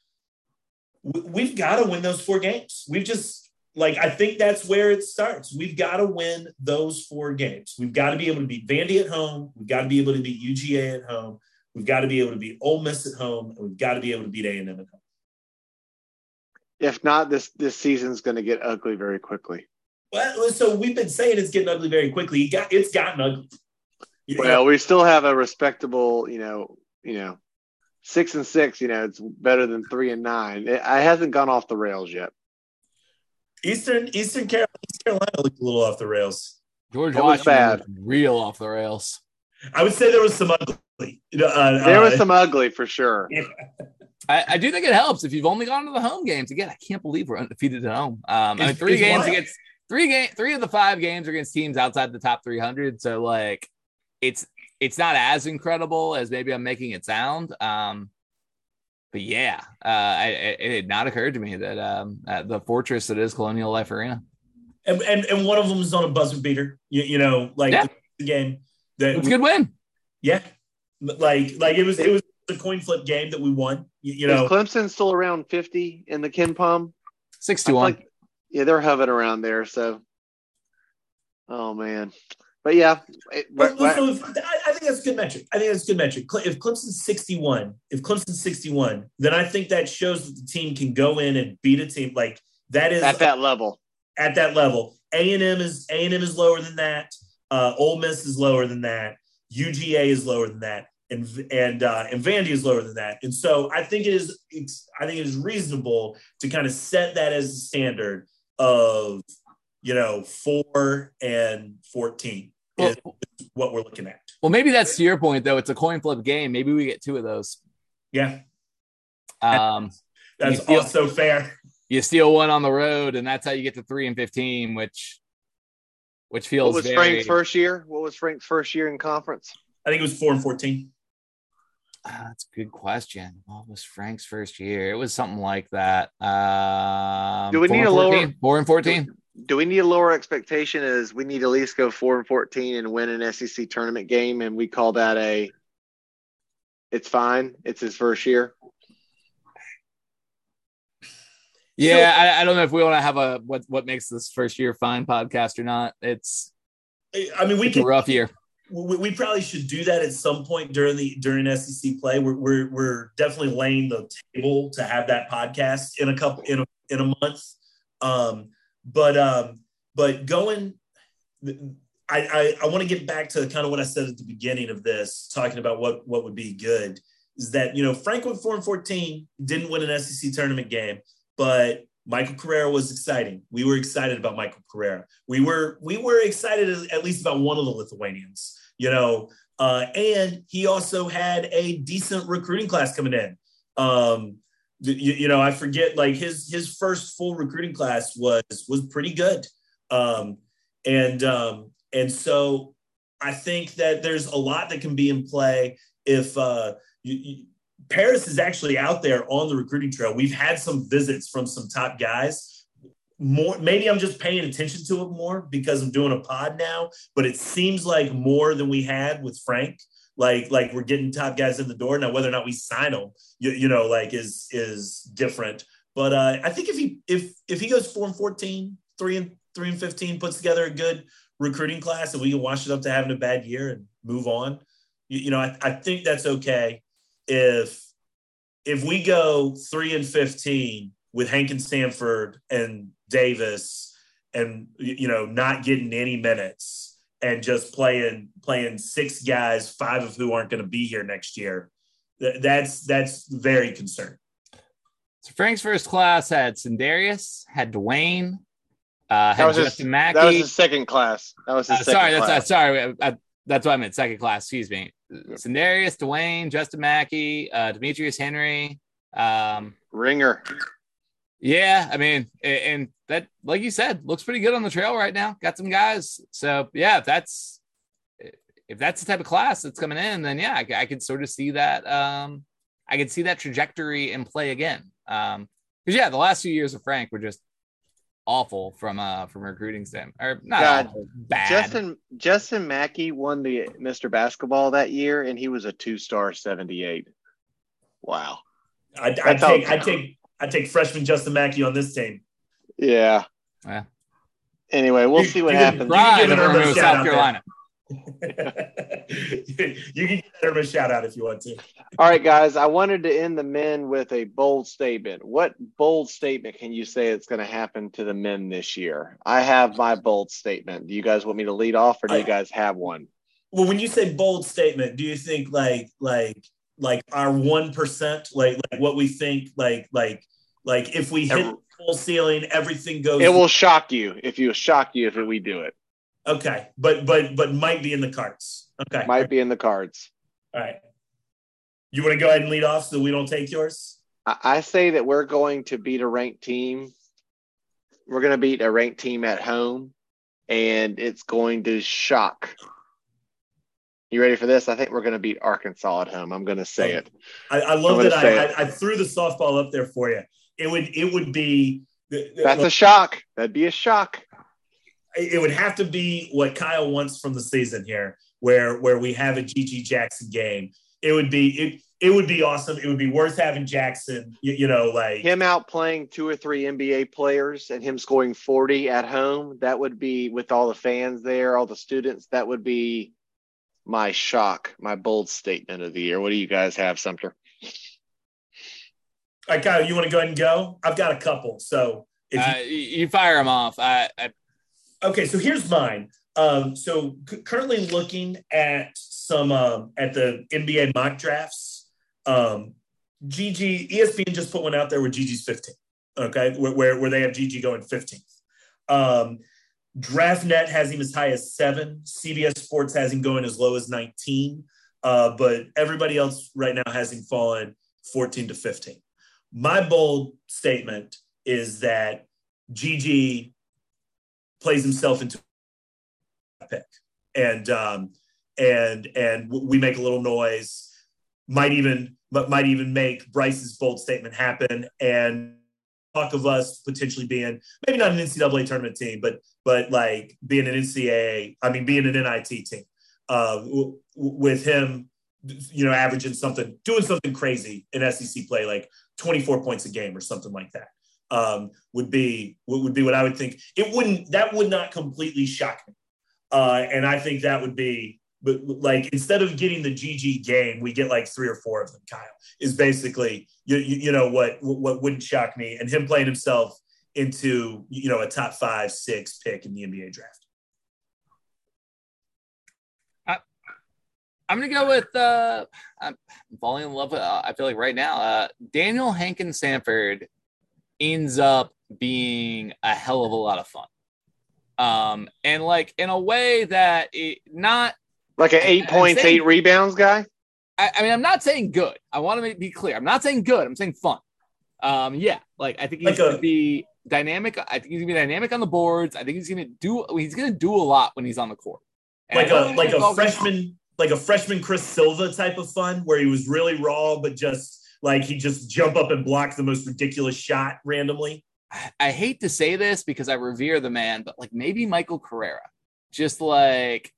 we've got to win those four games. We've just like I think that's where it starts. We've got to win those four games. We've got to be able to beat Vandy at home. We've got to be able to beat UGA at home. We've got to be able to beat Ole Miss at home, and we've got to be able to beat A and M at home. If not, this this season's going to get ugly very quickly. Well, so we've been saying it's getting ugly very quickly. It got, it's gotten ugly. You know, Well, we still have a respectable, you know, you know, six and six. You know, it's better than three and nine. It, it hasn't gone off the rails yet. Eastern Eastern Carolina, East Carolina looked a little off the rails. George That was Washington bad. real off the rails. I would say there was some ugly. Uh, There uh, was some ugly for sure. I, I do think it helps if you've only gone to the home games. Again, I can't believe we're undefeated at home. Um, I mean, three games wild. against three game, three of the five games are against teams outside the top 300. So like, it's it's not as incredible as maybe I'm making it sound. Um, but yeah, uh, I, it, it had not occurred to me that um, uh, the fortress that is Colonial Life Arena. and, and and one of them is on a buzzer beater. You, you know, like Yeah. the game that It's a good win. yeah, like like it was it was a coin flip game that we won. You, you know, Is Clemson still around fifty in the KenPom? Six I to feel one. like- yeah, they're hovering around there. So, oh man, but yeah, it, Well, so if, I, think that's a good metric. I think that's a good metric. If Clemson's 61, if Clemson's 61, then I think that shows that the team can go in and beat a team like that is at that level. at that level. A and M is A and M is lower than that. Uh, Ole Miss is lower than that. UGA is lower than that, and and uh, and Vandy is lower than that. And so I think it is. I think it is reasonable to kind of set that as a standard of you know four and fourteen Well, is what we're looking at. well, maybe that's to your point though. It's a coin flip game. Maybe we get two of those. Yeah, Um, that's You feel- also fair. you steal one on the road, and that's how you get to three and fifteen, which which feels What was very. Frank's first year? What was Frank's first year in conference? I think it was four and fourteen. Ah, that's a good question. What was Frank's first year? It was something like that. Um, Do we need and a lower- 14? Four and fourteen. Do we need a lower expectation? Is we need to at least go four and fourteen and win an SEC tournament game, and we call that a. It's fine. It's his first year. Yeah, I, I don't know if we want to have a what what makes this first year fine podcast or not. It's I mean, we it's a can rough year. we, we, probably should do that at some point during the during SEC play. We're, we're, we're definitely laying the table to have that podcast in a couple in a, in a month. Um, but um, but going, I I, I want to get back to kind of what I said at the beginning of this, talking about what what would be good. Is that you know Frank went four and fourteen, didn't win an SEC tournament game, but Michael Carrera was exciting. We were excited about Michael Carrera. We were we were excited at least about one of the Lithuanians you know, uh, and he also had a decent recruiting class coming in. Um, you, you, know, I forget like his his first full recruiting class was was pretty good, um, and um, and so I think that there's a lot that can be in play if uh, you, you, Paris is actually out there on the recruiting trail. We've had some visits from some top guys. More maybe i'm just paying attention to it more because i'm doing a pod now but it seems like more than we had with frank like like we're getting top guys in the door. Now whether or not we sign them you, you know like is is different. But uh i think if he if if he goes 4 and 14 3 and 3 and 15 puts together a good recruiting class and we can wash it up to having a bad year and move on you, you know I, I think that's okay. If if we go 3 and 15 with Hankins-Sanford and Davis and you know not getting any minutes and just playing playing six guys, five of who aren't going to be here next year. That's that's very concerning. So Frank's first class had Sindarius, had Duane, uh, had Justin his, McKie. That was his second class. That was his uh, sorry. Class. That's uh, sorry. I, that's what I meant. Second class. Excuse me. Sindarius, Duane, Justin McKie, uh, Demetrius Henry, um, Ringer. Yeah, I mean, and that, like you said, looks pretty good on the trail right now. Got some guys. So yeah, if that's if that's the type of class that's coming in, then yeah, I, I could sort of see that. Um, I could see that trajectory in play again. Um, because yeah, the last few years of Frank were just awful from uh from recruiting stand or not God, awful, bad. Justin Justin McKie won the Mr. Basketball that year, and he was a two star seventy eight. Wow. I, I take I take I take freshman Justin McKie on this team. Yeah. Yeah. Anyway, we'll you, see what happens. You can give Irmo South Carolina. you can give Irmo a shout out if you want to. All right, guys. I wanted to end the men with a bold statement. What bold statement can you say it's going to happen to the men this year? I have my bold statement. Do you guys want me to lead off, or do you guys have one? Well, when you say bold statement, do you think like like like our one percent, like like what we think, like like like if we hit full ceiling, everything goes. It will shock you if you shock you if we do it. Okay, but but but might be in the cards. Okay, might be in the cards. All right. You want to go ahead and lead off so we don't take yours? I say that we're going to beat a ranked team. We're going to beat a ranked team at home, and it's going to shock you ready for this? I think we're going to beat Arkansas at home. I'm going to say oh, it. I, I love that I, I, I, threw the softball up there for you. It would it would be that's a shock. That'd be a shock. It would have to be what Kyle wants from the season here, where where we have a GG Jackson game. It would be it it would be awesome. It would be worth having Jackson. You, you know, like him out playing two or three NBA players and him scoring 40 at home. That would be with all the fans there, all the students. That would be my shock, my bold statement of the year. What do you guys have, Sumter? All right, Kyle, you want to go ahead and go? I've got a couple. So if you, uh, you fire them off. I, I... Okay, so here's mine. Um, so c- currently looking at some um, at the NBA mock drafts. Um, GG ESPN just put one out there where GG's 15. Okay, where where, where they have GG going 15th. Um, DraftNet has him as high as seven. CBS Sports has him going as low as 19. Uh, but everybody else right now has him fallen 14 to 15. My bold statement is that GG plays himself into a pick, and um, and and we make a little noise. Might even might even make Bryce's bold statement happen, and talk of us potentially being maybe not an NCAA tournament team, but but like being an NCAA, I mean, being an NIT team uh, w- with him, you know, averaging something, doing something crazy in SEC play, like 24 points a game or something like that. Um, would be what would be what I would think. It wouldn't that would not completely shock me, uh, and I think that would be but like instead of getting the GG game, we get like three or four of them. Kyle is basically you, you, you know what what wouldn't shock me, and him playing himself into you know a top five six pick in the NBA draft. I'm gonna go with uh, I'm falling in love with. Uh, I feel like right now, uh, Daniel Hankins-Sanford ends up being a hell of a lot of fun. Um, and like in a way that it not like an eight points, saying, eight rebounds guy. I, I, mean, I'm not saying good. I want to be clear. I'm not saying good. I'm saying fun. Um, yeah, like I think he's like going to be dynamic. I think he's gonna be dynamic on the boards. I think he's gonna do. He's gonna do a lot when he's on the court. And like a like a freshman, like a freshman Chris Silva type of fun, where he was really raw, but just like he just jump up and block the most ridiculous shot randomly. I hate to say this because I revere the man, but like maybe Michael Carrera, just like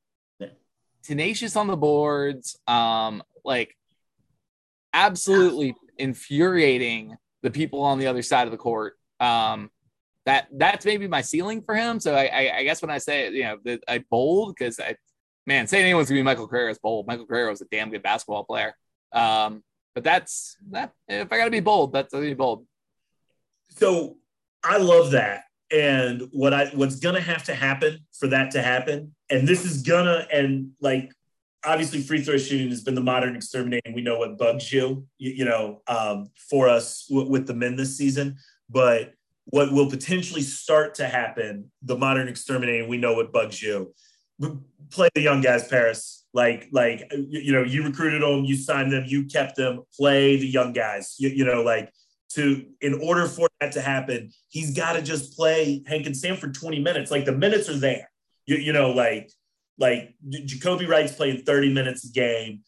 tenacious on the boards, um, like absolutely infuriating the people on the other side of the court. Um, that that's maybe my ceiling for him. So I, I, I guess when I say you know that I bold because I man saying anyone's gonna be Michael Carrera is bold. Michael Carrera was a damn good basketball player. Um, but that's that if I gotta be bold, that's gonna be bold. So I love that. And what I what's gonna have to happen for that to happen, and this is gonna and like obviously free throw shooting has been the modern exterminating. We know what bugs you, you, you know, um, for us w- with the men this season. But what will potentially start to happen, the modern exterminating, we know what bugs you. Play the young guys, Paris. Like, like you know, you recruited them, you signed them, you kept them. Play the young guys. You, you know, like to in order for that to happen, he's got to just play Hankins-Sanford 20 minutes. Like the minutes are there. You, you know, like like Jacobi Wright's playing 30 minutes a game.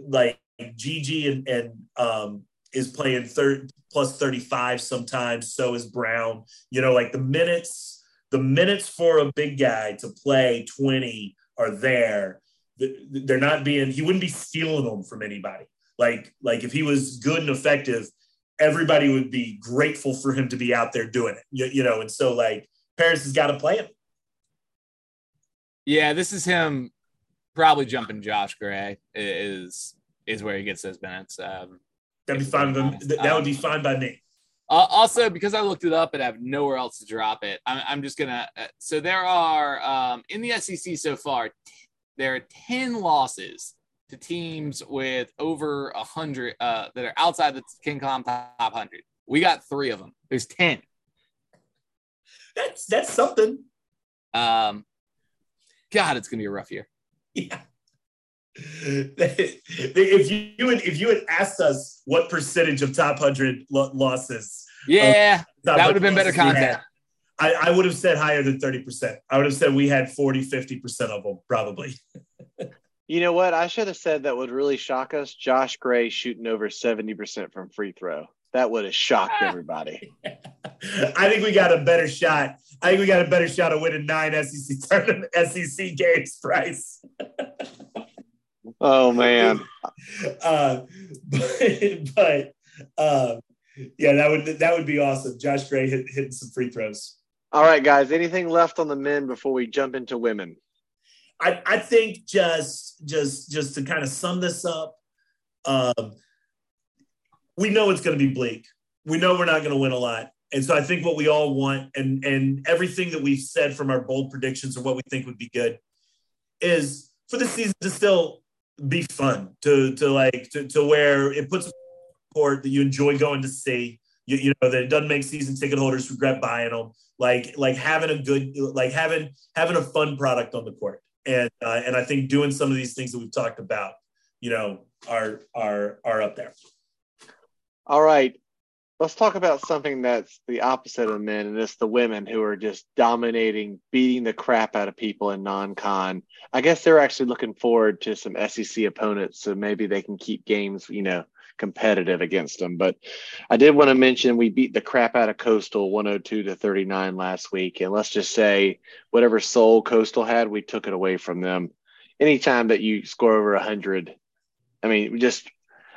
Like GG and, and um, is playing third plus 35 sometimes. So is Brown. You know, like the minutes, the minutes for a big guy to play 20 are there. They're not being, he wouldn't be stealing them from anybody. Like, like if he was good and effective, everybody would be grateful for him to be out there doing it. You, you know, and so like Paris has got to play him. Yeah, this is him probably jumping Josh Gray is is where he gets those minutes. Um, That'd be fine. That would be fine by me. Uh, also, because I looked it up and I have nowhere else to drop it, I'm, I'm just gonna. Uh, so there are um, in the SEC so far, t- there are ten losses to teams with over a hundred uh, that are outside the KenPom top hundred. We got three of them. There's ten. That's that's something. Um, God, it's gonna be a rough year. Yeah. If you would if you had asked us what percentage of top hundred losses, yeah, that would have been better content. Had, I, I, would have said higher than 30%. I would have said we had 40, 50% of them, probably. you know what? I should have said that would really shock us. Josh Gray shooting over 70% from free throw. That would have shocked ah. everybody. I think we got a better shot. I think we got a better shot of winning nine SEC tournament, SEC games, Price. Oh man. uh, but, but uh, yeah, that would that would be awesome. Josh Gray hit, hitting some free throws. All right, guys. Anything left on the men before we jump into women? I, I think just just just to kind of sum this up, um, we know it's going to be bleak. We know we're not going to win a lot, and so I think what we all want, and and everything that we've said from our bold predictions or what we think would be good, is for the season to still be fun to to like to, to where it puts a court that you enjoy going to see. You, you know that it doesn't make season ticket holders regret buying them. Like like having a good like having having a fun product on the court. And uh, and I think doing some of these things that we've talked about, you know, are are are up there. All right. Let's talk about something that's the opposite of men, and it's the women who are just dominating, beating the crap out of people in non-con. I guess they're actually looking forward to some SEC opponents, so maybe they can keep games, you know, competitive against them. But I did want to mention we beat the crap out of Coastal 102 to 39 last week, and let's just say whatever soul Coastal had, we took it away from them. Anytime that you score over 100, I mean, just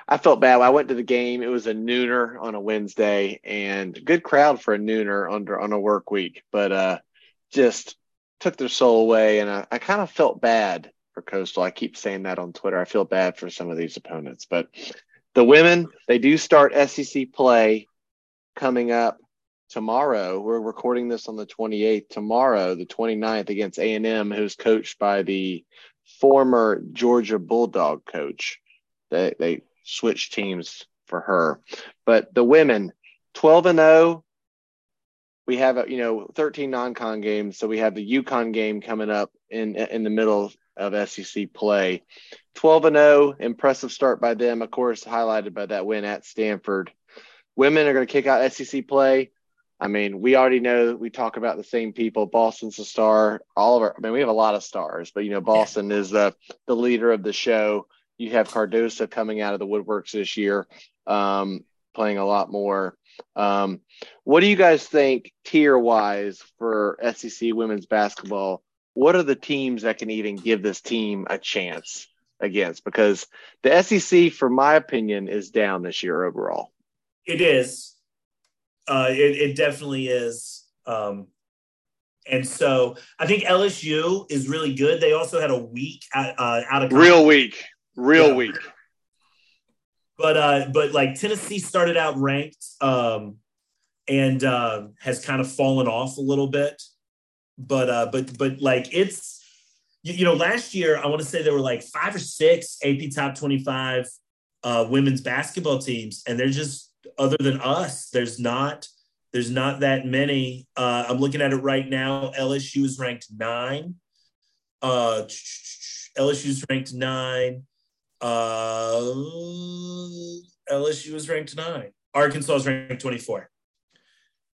I felt bad. I went to the game. It was a nooner on a Wednesday, and good crowd for a nooner under on a work week, but uh, just took their soul away, and I, I kind of felt bad for Coastal. I keep saying that on Twitter. I feel bad for some of these opponents, but the women they do start SEC play coming up tomorrow. We're recording this on the 28th. Tomorrow, the 29th, against A&M, who's coached by the former Georgia Bulldog coach. They they switched teams for her, but the women 12 and 0 we have a you know 13 non-con games. So we have the UConn game coming up in in the middle of SEC play. 12 and 0 impressive start by them. Of course highlighted by that win at Stanford. Women are going to kick out SEC play. I mean we already know we talk about the same people. Boston's a star. All of our I mean we have a lot of stars but you know Boston is the the leader of the show you have Cardoso coming out of the woodworks this year um, playing a lot more um, what do you guys think tier wise for SEC women's basketball? What are the teams that can even give this team a chance against? Because the SEC, for my opinion, is down this year overall. It is. Uh, it, it definitely is. Um, and so I think LSU is really good. They also had a week out, uh, out of real week, real yeah. week. But uh, but like Tennessee started out ranked um, and uh, has kind of fallen off a little bit. But uh, but but like it's you, you know last year I want to say there were like five or six AP top twenty five uh, women's basketball teams, and they're just other than us, there's not there's not that many. Uh, I'm looking at it right now. LSU is ranked nine. Uh, LSU is ranked nine. Uh, LSU is ranked nine. Arkansas is ranked 24.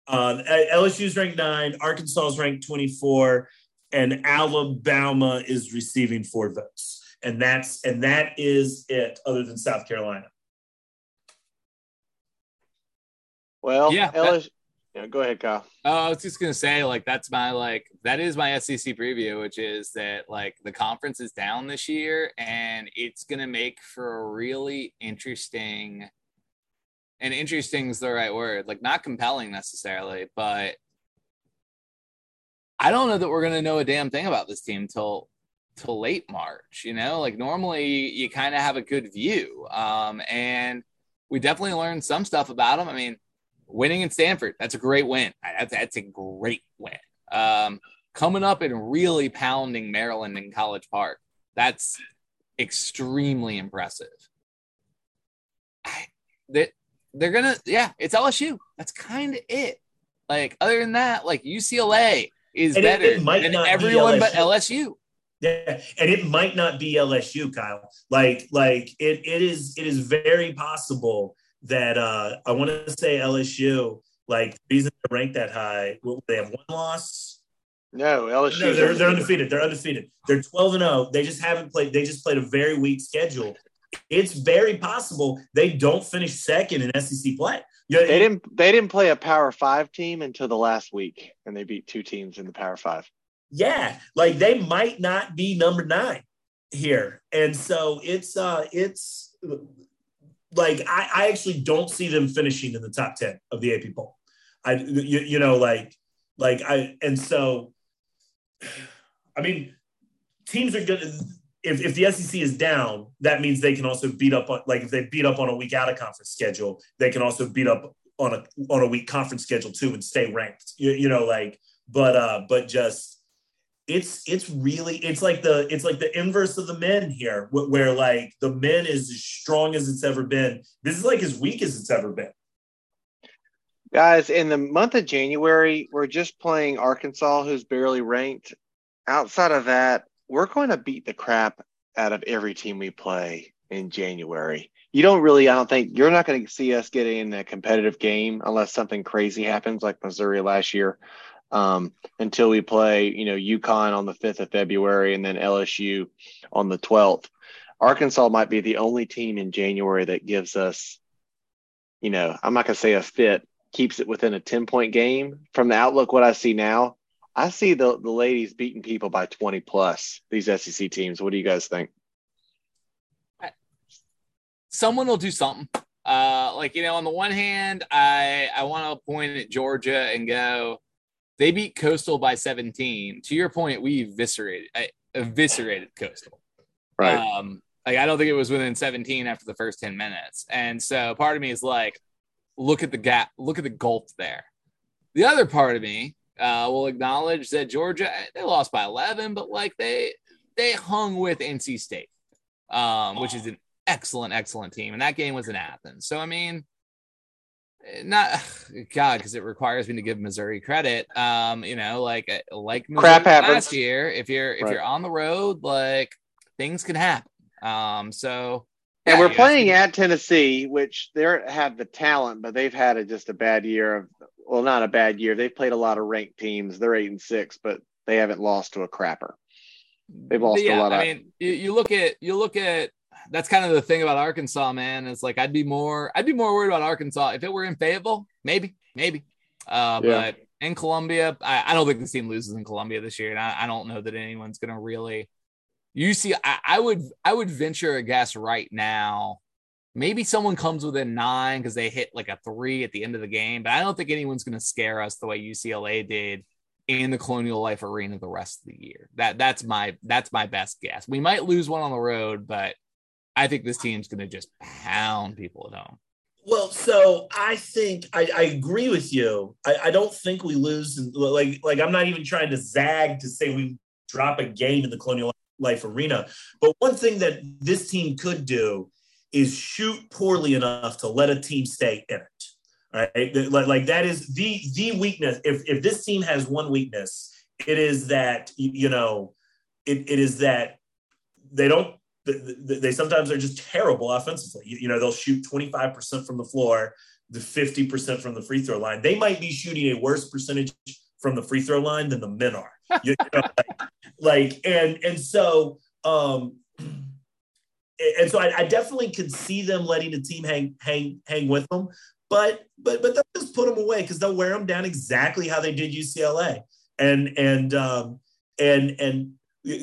Uh, LSU is ranked nine. Arkansas is ranked 24, and Alabama is receiving four votes, and that's and that is it. Other than South Carolina. Well, yeah. LSU, yeah, go ahead, Kyle. Oh, I was just gonna say, like, that's my like that is my SEC preview, which is that like the conference is down this year, and it's gonna make for a really interesting. And interesting is the right word, like not compelling necessarily, but I don't know that we're gonna know a damn thing about this team till till late March. You know, like normally you, you kind of have a good view, um, and we definitely learned some stuff about them. I mean winning in Stanford, that's a great win. That's, that's a great win. Um, coming up and really pounding Maryland in College Park, that's extremely impressive. That they're gonna, yeah, it's LSU. That's kind of it. Like other than that, like UCLA is and better it, it than everyone but LSU. Yeah, and it might not be LSU, Kyle. Like, like it, it is. It is very possible that uh, I want to say LSU, like the reason they rank that high, they have one loss. No, LSU. No, they're, they're undefeated. They're undefeated. They're 12 and 0. They just haven't played. They just played a very weak schedule. It's very possible they don't finish second in SEC play. You know, they didn't. They didn't play a Power Five team until the last week, and they beat two teams in the Power Five. Yeah, like they might not be number nine here, and so it's uh it's like I, I actually don't see them finishing in the top 10 of the AP poll. I you, you know like like I and so I mean teams are good if, if the SEC is down, that means they can also beat up on like if they beat up on a week out of conference schedule, they can also beat up on a on a week conference schedule too and stay ranked. You, you know, like but uh but just it's it's really it's like the it's like the inverse of the men here where, where, like the men is as strong as it's ever been. This is like as weak as it's ever been. Guys in the month of january we're just playing arkansas who's barely ranked. Outside of that we're going to beat the crap out of every team we play in january. You don't really i don't think you're not going to see us getting in a competitive game unless something crazy happens like missouri last year um, until we play, you know, UConn on the 5th of February and then LSU on the 12th. Arkansas might be the only team in January that gives us, you know, I'm not going to say a fit, keeps it within a 10 point game. From the outlook, what I see now, I see the, the ladies beating people by 20 plus, these SEC teams. What do you guys think? Someone will do something. Uh, like, you know, on the one hand, I, I want to point at Georgia and go, they beat Coastal by 17. To your point, we eviscerated eviscerated Coastal. Right. Um, like I don't think it was within 17 after the first 10 minutes. And so part of me is like, look at the gap, look at the gulf there. The other part of me uh, will acknowledge that Georgia they lost by 11, but like they they hung with NC State, um, which is an excellent, excellent team, and that game was in Athens. So I mean, not God, because it requires me to give Missouri credit. Um, you know, like like Missouri Crap happens. last year. If you're if Right. you're on the road, like things can happen. Um, so And yeah, we're playing at Tennessee, which they have the talent, but they've had a, just a bad year of well, not a bad year. They've played a lot of ranked teams. They're eight and six, but they haven't lost to a crapper. They've lost yeah, a lot of I mean, you, you look at you look at that's kind of the thing about Arkansas, man. It's like I'd be more I'd be more worried about Arkansas if it were in Fayetteville, maybe, maybe. Uh, Yeah. but in Columbia, I, I don't think this team loses in Columbia this year, and I, I don't know that anyone's gonna really. You see, I, I would I would venture a guess right now. Maybe someone comes within nine because they hit like a three at the end of the game, but I don't think anyone's going to scare us the way UCLA did in the Colonial Life Arena the rest of the year. That that's my that's my best guess. We might lose one on the road, but I think this team's going to just pound people at home. Well, so I think I, I agree with you. I, I don't think we lose. Like, like I'm not even trying to zag to say we drop a game in the Colonial Life Arena. But one thing that this team could do is shoot poorly enough to let a team stay in it. Right? Like, like that is the the weakness. If if this team has one weakness, it is that you know, it, it is that they don't they sometimes are just terrible offensively. You, know, they'll shoot 25% from the floor, the 50% from the free throw line. They might be shooting a worse percentage from the free throw line than the men are. You know, like, like, and and so um and so I, I definitely could see them letting the team hang hang hang with them, but but but they'll just put them away because they'll wear them down exactly how they did UCLA. And and um and and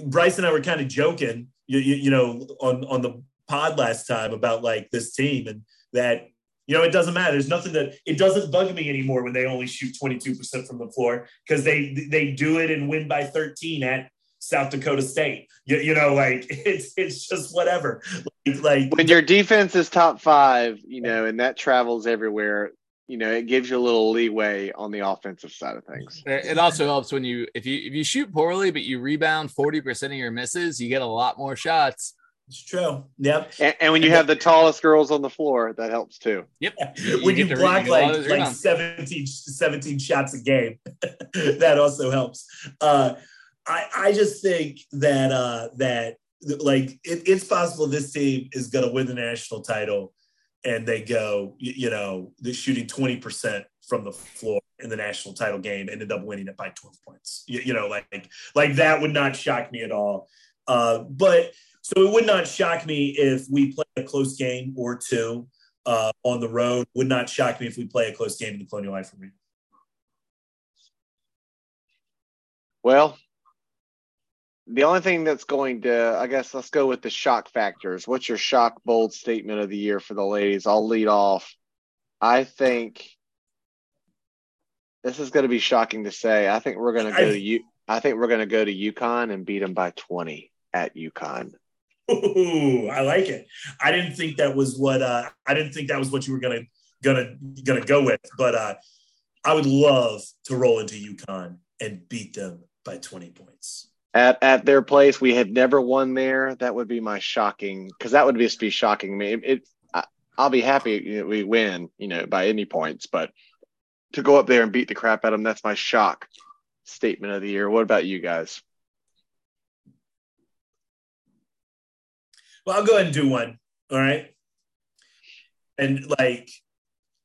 Bryce and I were kind of joking, you, you, you know, on on the pod last time about like this team and that you know it doesn't matter. There's nothing that it doesn't bug me anymore when they only shoot 22% from the floor because they they do it and win by 13 at South Dakota State. You, you know, like it's it's just whatever. Like, like when your defense is top five, you know, and that travels everywhere, you know, it gives you a little leeway on the offensive side of things. It also helps when you if you if you shoot poorly but you rebound 40% of your misses, you get a lot more shots. it's true. Yep. And, and when you have the tallest girls on the floor, that helps too. Yep. when you get block you get a lot like like rebounds. 17, 17 shots a game, that also helps. Uh, I I just think that uh, that like it, it's possible this team is going to win the national title, and they go you, you know they're shooting twenty percent from the floor in the national title game, ended up winning it by twelve points. You, you know like like that would not shock me at all. Uh, but so it would not shock me if we play a close game or two uh, on the road. Would not shock me if we play a close game in the Colonial Life Arena. Well, the only thing that's going to, I guess, let's go with the shock factors. What's your shock bold statement of the year for the ladies? I'll lead off. I think this is going to be shocking to say. I think we're going to go I- to you. I think we're going to go to UConn and beat them by 20 at UConn. Ooh, I like it. I didn't think that was what uh, I didn't think that was what you were gonna gonna gonna go with, but uh, I would love to roll into UConn and beat them by 20 points. At at their place, we had never won there. That would be my shocking because that would just be shocking me. It, it I, I'll be happy we win, you know, by any points, but to go up there and beat the crap out of them, that's my shock statement of the year. What about you guys? Well, I'll go ahead and do one. All right. And like,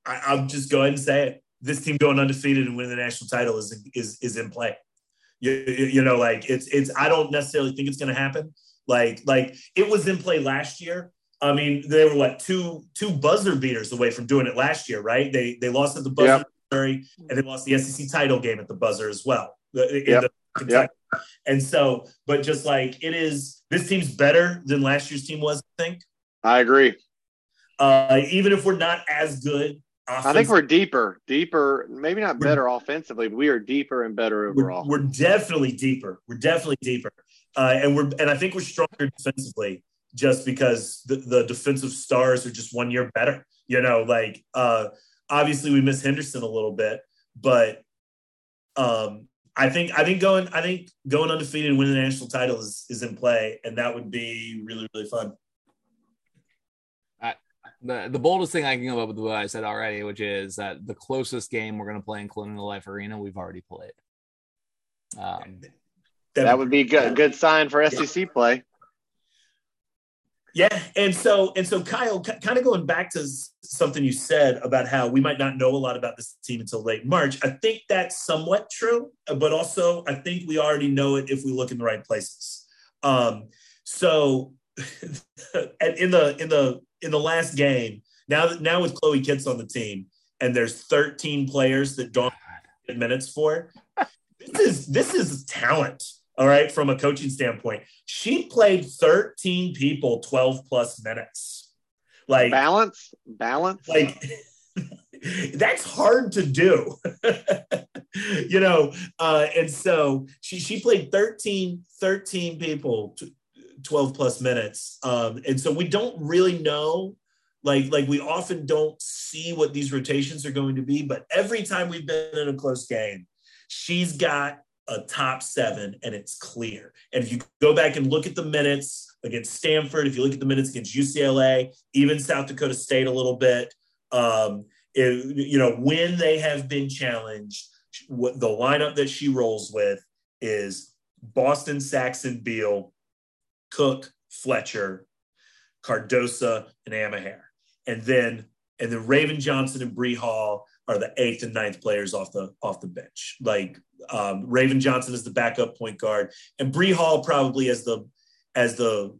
I, I'll just go ahead and say it. This team going undefeated and winning the national title is is is in play. You, you, know, like it's it's. I don't necessarily think it's going to happen. Like like it was in play last year. I mean, they were what two two buzzer beaters away from doing it last year, right? They they lost at the buzzer, Yep. Missouri, and they lost the SEC title game at the buzzer as well. Yep. the Kentucky. And so, but just like it is, this team's better than last year's team was. I think, I agree. uh, even if we're not as good. I think we're deeper, deeper, maybe not better offensively, but we are deeper and better we're, overall. we're definitely deeper. We're definitely deeper. uh, and we're and I think we're stronger defensively just because the, the defensive stars are just one year better. You know, like uh, obviously we miss Henderson a little bit, but um, I think I think going I think going undefeated and winning the national title is is in play, and that would be really really fun. The the boldest thing I can come up with what I said already, which is that the closest game we're going to play in Colonial Life Arena, we've already played. Um, that would be good. Good sign for SEC play. Yeah, and so and so, Kyle, kind of going back to something you said about how we might not know a lot about this team until late March. I think that's somewhat true, but also I think we already know it if we look in the right places. Um, so, in the in the in the last game, now that now with Chloe Kitts on the team, and there's 13 players that don't get minutes for. This is this is talent all right, from a coaching standpoint. She played 13 people 12 plus minutes. Like balance, balance. Like that's hard to do. you know, uh, and so she she played 13, 13 people 12 plus minutes. Um, and so we don't really know like like we often don't see what these rotations are going to be but every time we've been in a close game she's got a top seven and it's clear. And if you go back and look at the minutes against Stanford, if you look at the minutes against UCLA, even South Dakota State a little bit, um, if, you know, when they have been challenged, what the lineup that she rolls with is Boston, Saxton, Beal, Cooke, Fletcher, Cardoso, and Amihere. And then and then Raven Johnson and Bree Hall are the eighth and ninth players off the off the bench. Like um, Raven Johnson is the backup point guard, and Bree Hall probably as the as the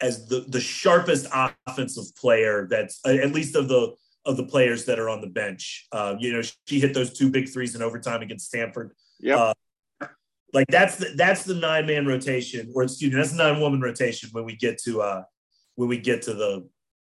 as the the sharpest offensive player that's uh, at least of the of the players that are on the bench. Uh, you know, she hit those two big threes in overtime against Stanford. Yeah. Uh, like that's the that's the nine man rotation, or excuse me, that's the nine woman rotation when we get to uh when we get to the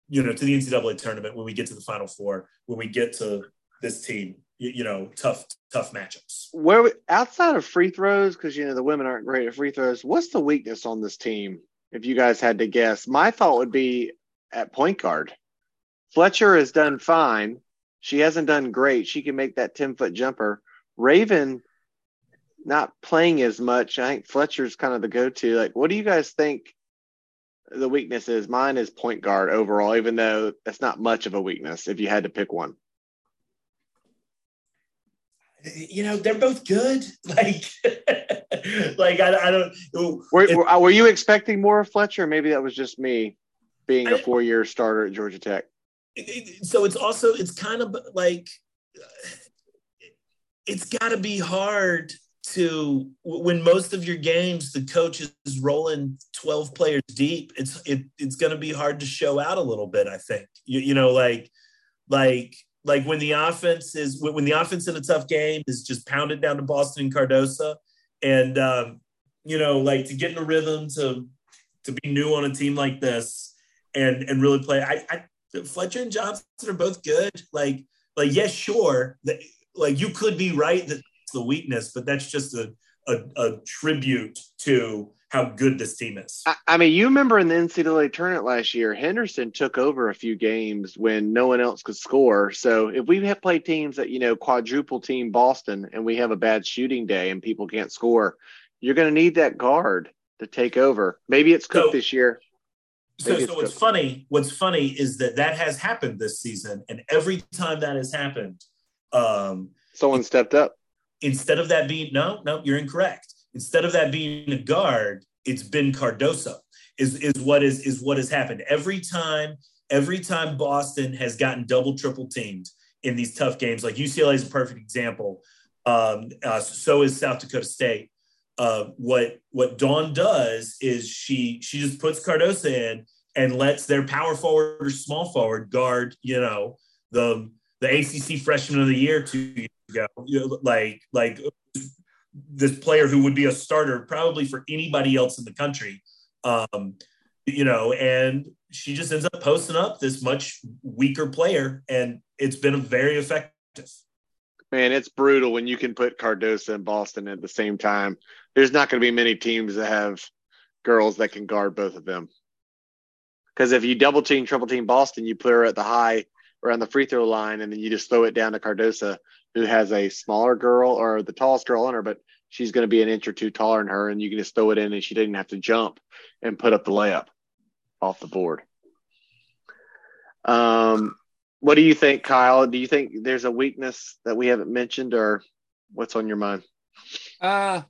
you know to the NCAA tournament, when we get to the Final Four, when we get to this team. You, you know, tough tough matchups. Where we, outside of free throws, because you know the women aren't great at free throws. What's the weakness on this team? If you guys had to guess, my thought would be at point guard. Fletcher has done fine. She hasn't done great. She can make that 10 foot jumper. Raven not playing as much. I think Fletcher's kind of the go to. Like, what do you guys think the weakness is? Mine is point guard overall, even though that's not much of a weakness if you had to pick one you know they're both good like like I, I don't were, uh, were you expecting more of fletcher maybe that was just me being a four-year starter at georgia tech so it's also it's kind of like it's got to be hard to when most of your games the coach is rolling 12 players deep it's it, it's going to be hard to show out a little bit i think you, you know like like like when the offense is when the offense in a tough game is just pounded down to Boston and Cardoso, and um, you know, like to get in a rhythm to to be new on a team like this and and really play. I, I Fletcher and Johnson are both good. Like like yes, sure, like you could be right that the weakness, but that's just a a, a tribute to how good this team is. I, I, mean, you remember in the NCAA tournament last year, Henderson took over a few games when no one else could score. So if we have played teams that, you know, quadruple team Boston and we have a bad shooting day and people can't score, you're going to need that guard to take over. Maybe it's Cooke so, this year. so, so what's funny, what's funny is that that has happened this season. And every time that has happened, um, someone stepped up. Instead of that being, no, no, you're incorrect instead of that being a guard, it's been Cardoso. Is is what is is what has happened every time. Every time Boston has gotten double triple teamed in these tough games, like UCLA is a perfect example. Um, uh, so is South Dakota State. Uh, what what Dawn does is she she just puts Cardoso in and lets their power forward or small forward guard, you know, the the ACC freshman of the year years ago, you know, like like this player who would be a starter probably for anybody else in the country. Um, you know, and she just ends up posting up this much weaker player, and it's been very effective. Man, it's brutal when you can put Cardoso and Boston at the same time. there's not going to be many teams that have girls that can guard both of them. Because if you double team, triple team Boston, you put her at the high or on the free throw line, and then you just throw it down to Cardoso, who has a smaller girl or the tallest girl on her, but she's going to be an inch or two taller than her, and you can just throw it in, and she didn't have to jump and put up the layup off the board. Um, what do you think, Kyle? Do you think there's a weakness that we haven't mentioned, or what's on your mind? Uh,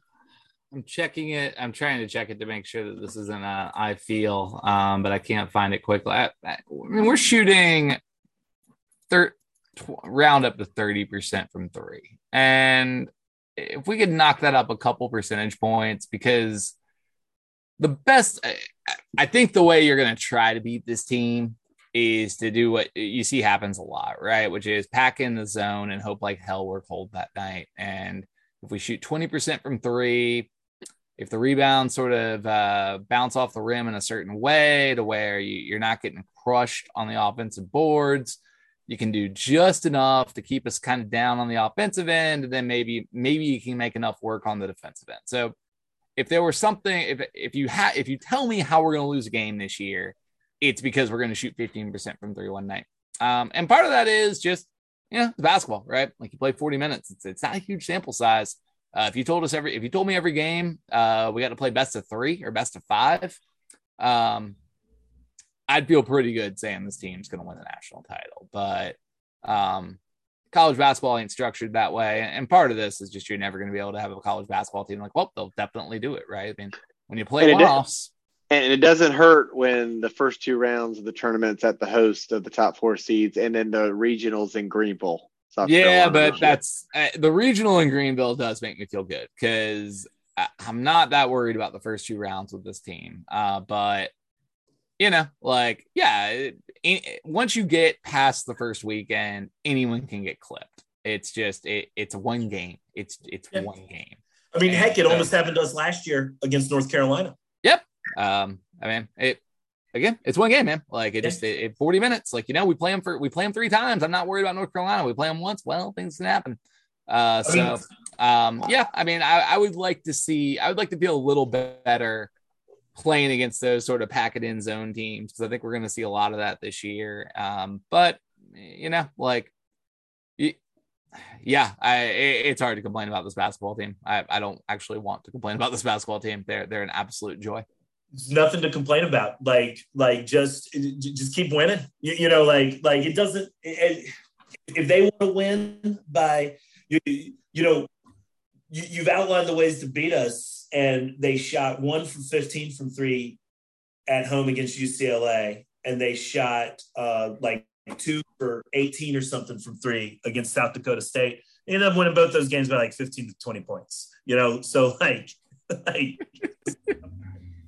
I'm checking it. I'm trying to check it to make sure that this isn't a I feel, um, but I can't find it quickly. I, I mean, we're shooting third round up to 30% from three. And if we could knock that up a couple percentage points, because the best, I think the way you're going to try to beat this team is to do what you see happens a lot, right? Which is pack in the zone and hope like hell we're cold that night. And if we shoot 20% from three, if the rebounds sort of uh, bounce off the rim in a certain way to where you, you're not getting crushed on the offensive boards, you can do just enough to keep us kind of down on the offensive end, and then maybe maybe you can make enough work on the defensive end. So if there was something, if if you had if you tell me how we're going to lose a game this year, it's because we're going to shoot 15% from three one night. Um, and part of that is just you know the basketball, right? Like you play 40 minutes. It's it's not a huge sample size. Uh, if you told us every if you told me every game uh, we got to play best of three or best of five, um, I'd feel pretty good saying this team's going to win the national title. But um, college basketball ain't structured that way, and part of this is just you're never going to be able to have a college basketball team like, well, they'll definitely do it, right? I mean, when you play one-offs. And it doesn't hurt when the first two rounds of the tournaments at the host of the top four seeds, and then the regionals in Greenville. South yeah, but that's uh, the regional in Greenville does make me feel good because I'm not that worried about the first two rounds with this team. Uh, but you know, like, yeah, it, once you get past the first weekend, anyone can get clipped. It's just, it, it's one game. It's, it's yeah. one game. I mean, and heck, it almost happened to us last year against North Carolina. Yep. Um, I mean, it, again, it's one game, man. Like it just it, it, 40 minutes. Like, you know, we play them for we play them three times. I'm not worried about North Carolina. We play them once. Well, things can happen. Uh so um yeah, I mean, I, I would like to see I would like to feel a little bit better playing against those sort of pack it in zone teams because I think we're going to see a lot of that this year. Um, but you know, like, yeah, I, it's hard to complain about this basketball team. I, I don't actually want to complain about this basketball team. They're they're an absolute joy. There's nothing to complain about. Like like just just keep winning. You, you know, like like it doesn't. It, if they want to win by you, you know, you, you've outlined the ways to beat us and they shot one from 15 from three at home against UCLA, and they shot uh, like two for 18 or something from three against South Dakota State. They ended up winning both those games by like 15 to 20 points. You know, so like, like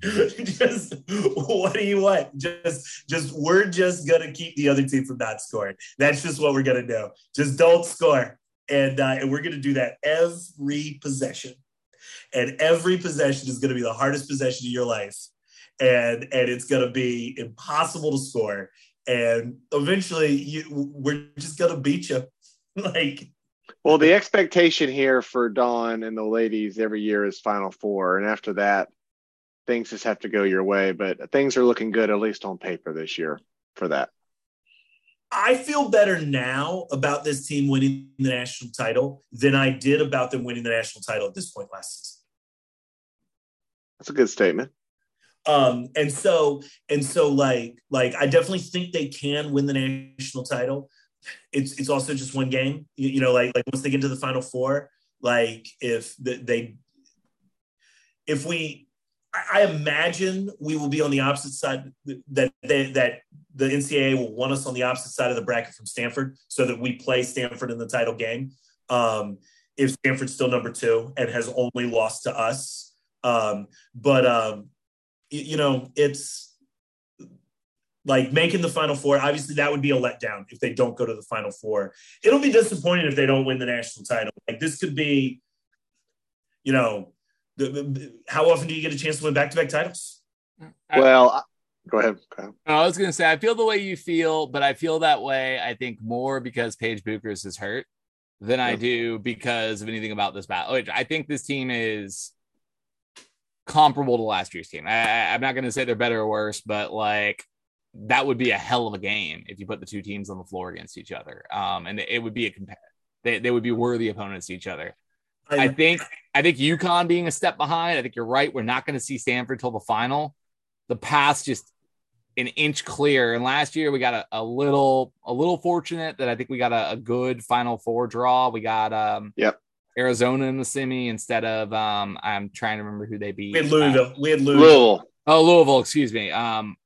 just what do you want? Just just we're just gonna keep the other team from not scoring. That's just what we're gonna do. Just don't score, and uh, and we're gonna do that every possession. And every possession is going to be the hardest possession of your life. And and it's going to be impossible to score. And eventually you, we're just going to beat you. Like well the expectation here for dawn and the ladies every year is final four. And after that things just have to go your way. But things are looking good at least on paper this year for that I feel better now about this team winning the national title than I did about them winning the national title at this point last season. That's a good statement. Um, and so and so like like I definitely think they can win the national title. It's it's also just one game. You, you know, like like once they get to the final four, like if the, they if we I imagine we will be on the opposite side that they, that the NCAA will want us on the opposite side of the bracket from Stanford, so that we play Stanford in the title game. Um, if Stanford's still number two and has only lost to us, um, but um, you, you know, it's like making the final four. Obviously, that would be a letdown if they don't go to the final four. It'll be disappointing if they don't win the national title. Like this could be, you know, the, the, how often do you get a chance to win back to back titles? Well, go ahead. go ahead. I was going to say, I feel the way you feel, but I feel that way, I think, more because Paige Bueckers is hurt than I do because of anything about this battle. I think this team is comparable to last year's team. I, I'm not going to say they're better or worse, but like that would be a hell of a game if you put the two teams on the floor against each other. Um, and it would be a compare. They, they would be worthy opponents to each other. I, I think I think UConn being a step behind. I think you're right. We're not going to see Stanford till the final. The path just an inch clear. And last year we got a, a little a little fortunate that I think we got a, a good Final Four draw. We got um yep Arizona in the semi instead of um I'm trying to remember who they beat. We had Louisville. Uh, we had Louisville. Louisville. Oh, Louisville, excuse me. Um,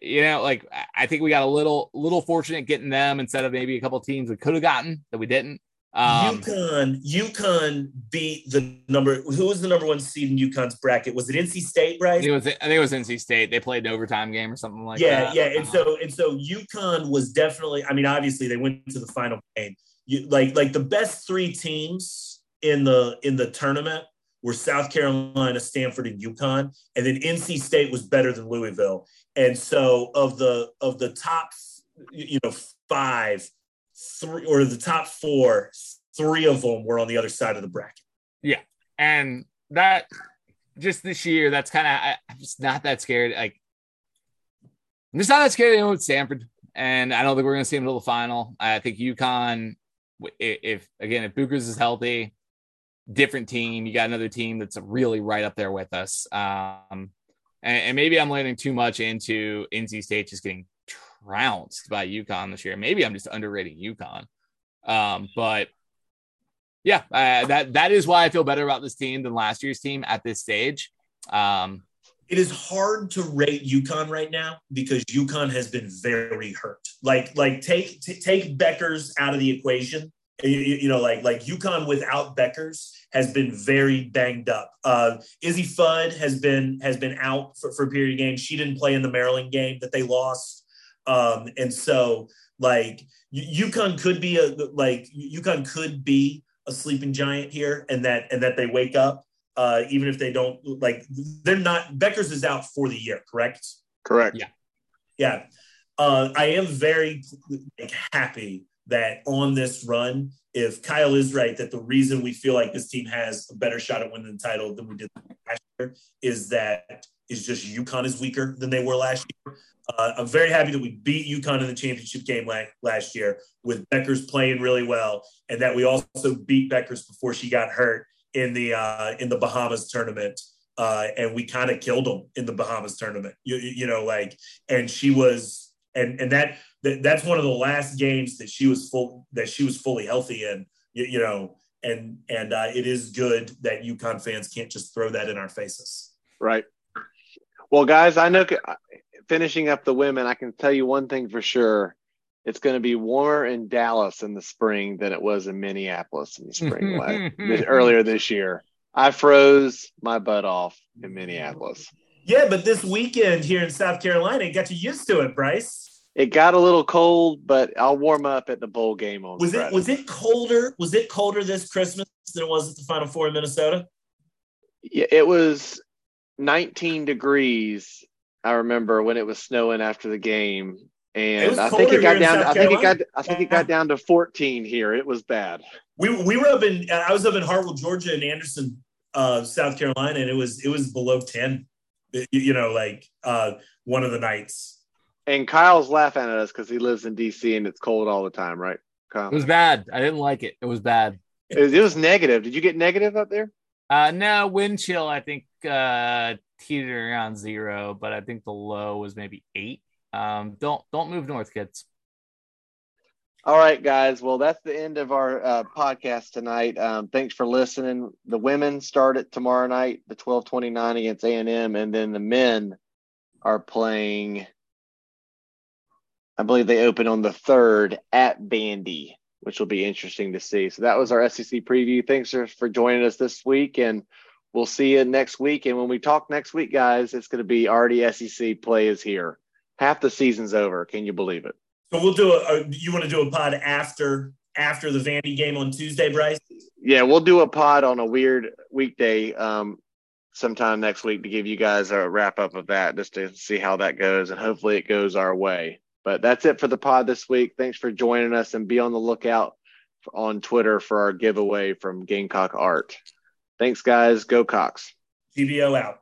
you know, like I think we got a little little fortunate getting them instead of maybe a couple teams we could have gotten that we didn't. Um, UConn, UConn beat the number. Who was the number one seed in UConn's bracket? Was it NC State, right? I think it was. I think it was NC State. They played an overtime game or something like yeah, that. Yeah, yeah. And so and so UConn was definitely. I mean, obviously they went to the final game. You, like like the best three teams in the in the tournament were South Carolina, Stanford, and UConn, and then NC State was better than Louisville. And so of the of the top, you know, five three or the top four, three of them were on the other side of the bracket. Yeah, and that just this year, that's kind of I'm just not that scared. Like I'm just not that scared. Know, with Stanford, and I don't think we're going to see him until the final. I think UConn, if, if again if Bueckers is healthy, different team. You got another team that's really right up there with us. Um, and, and maybe I'm leaning too much into NC State just getting trounced by UConn this year. Maybe I'm just underrating UConn. Um, but yeah, uh, that that is why I feel better about this team than last year's team at this stage. Um, it is hard to rate UConn right now because UConn has been very hurt. Like like take t- take Bueckers out of the equation. You, you, know, like like UConn without Bueckers has been very banged up. Uh, Izzy Fudd has been has been out for, for a period of games. She didn't play in the Maryland game that they lost. Um, and so like UConn could be a like UConn could be a sleeping giant here, and that and that they wake up, uh, even if they don't like they're not. Bueckers is out for the year, correct? Correct. Yeah, yeah. Uh, I am very like, happy that on this run, if Kyle is right, that the reason we feel like this team has a better shot at winning the title than we did last year is that is just UConn is weaker than they were last year. Uh, I'm very happy that we beat UConn in the championship game la- last year with Bueckers playing really well, and that we also beat Bueckers before she got hurt in the uh, in the Bahamas tournament, uh, and we kind of killed them in the Bahamas tournament. You, you know, like, and she was, and and that, that that's one of the last games that she was full that she was fully healthy in. You, you know, and and uh, it is good that UConn fans can't just throw that in our faces. Right. Well, guys, I know finishing up the women, I can tell you one thing for sure. It's going to be warmer in Dallas in the spring than it was in Minneapolis in the spring earlier this year. I froze my butt off in Minneapolis. Yeah, but this weekend here in South Carolina, it got you used to it, Bryce. It got a little cold, but I'll warm up at the bowl game on. Was Friday. it was it colder? Was it colder this Christmas than it was at the Final Four in Minnesota? Yeah, it was 19 degrees I remember when it was snowing after the game, and I think it got down. I think it got. I think it got down to 14 here. It was bad. We we were up in. I was up in Hartwell, Georgia, and Anderson, uh, South Carolina, and it was it was below 10. You know, like uh, one of the nights. And Kyle's laughing at us because he lives in DC and it's cold all the time, right? Kyle? It was bad. I didn't like it. It was bad. It was, it was negative. Did you get negative up there? Uh, no, wind chill. I think uh, teetered around zero, but I think the low was maybe eight. Um, don't don't move north, kids. All right, guys. Well, that's the end of our uh, podcast tonight. Um, thanks for listening. The women start it tomorrow night, the twelve twenty nine against A and M, and then the men are playing. I believe they open on the third at Vandy, which will be interesting to see. So that was our SEC preview. Thanks for, for joining us this week, and We'll see you next week. And when we talk next week, guys, it's going to be already SEC play is here. Half the season's over. Can you believe it? So we'll do a. You want to do a pod after after the Vandy game on Tuesday, Bryce? Yeah, we'll do a pod on a weird weekday um, sometime next week to give you guys a wrap up of that, just to see how that goes, and hopefully it goes our way. But that's it for the pod this week. Thanks for joining us, and be on the lookout on Twitter for our giveaway from Gamecock Art. Thanks, guys. Go Cocks. TBO out.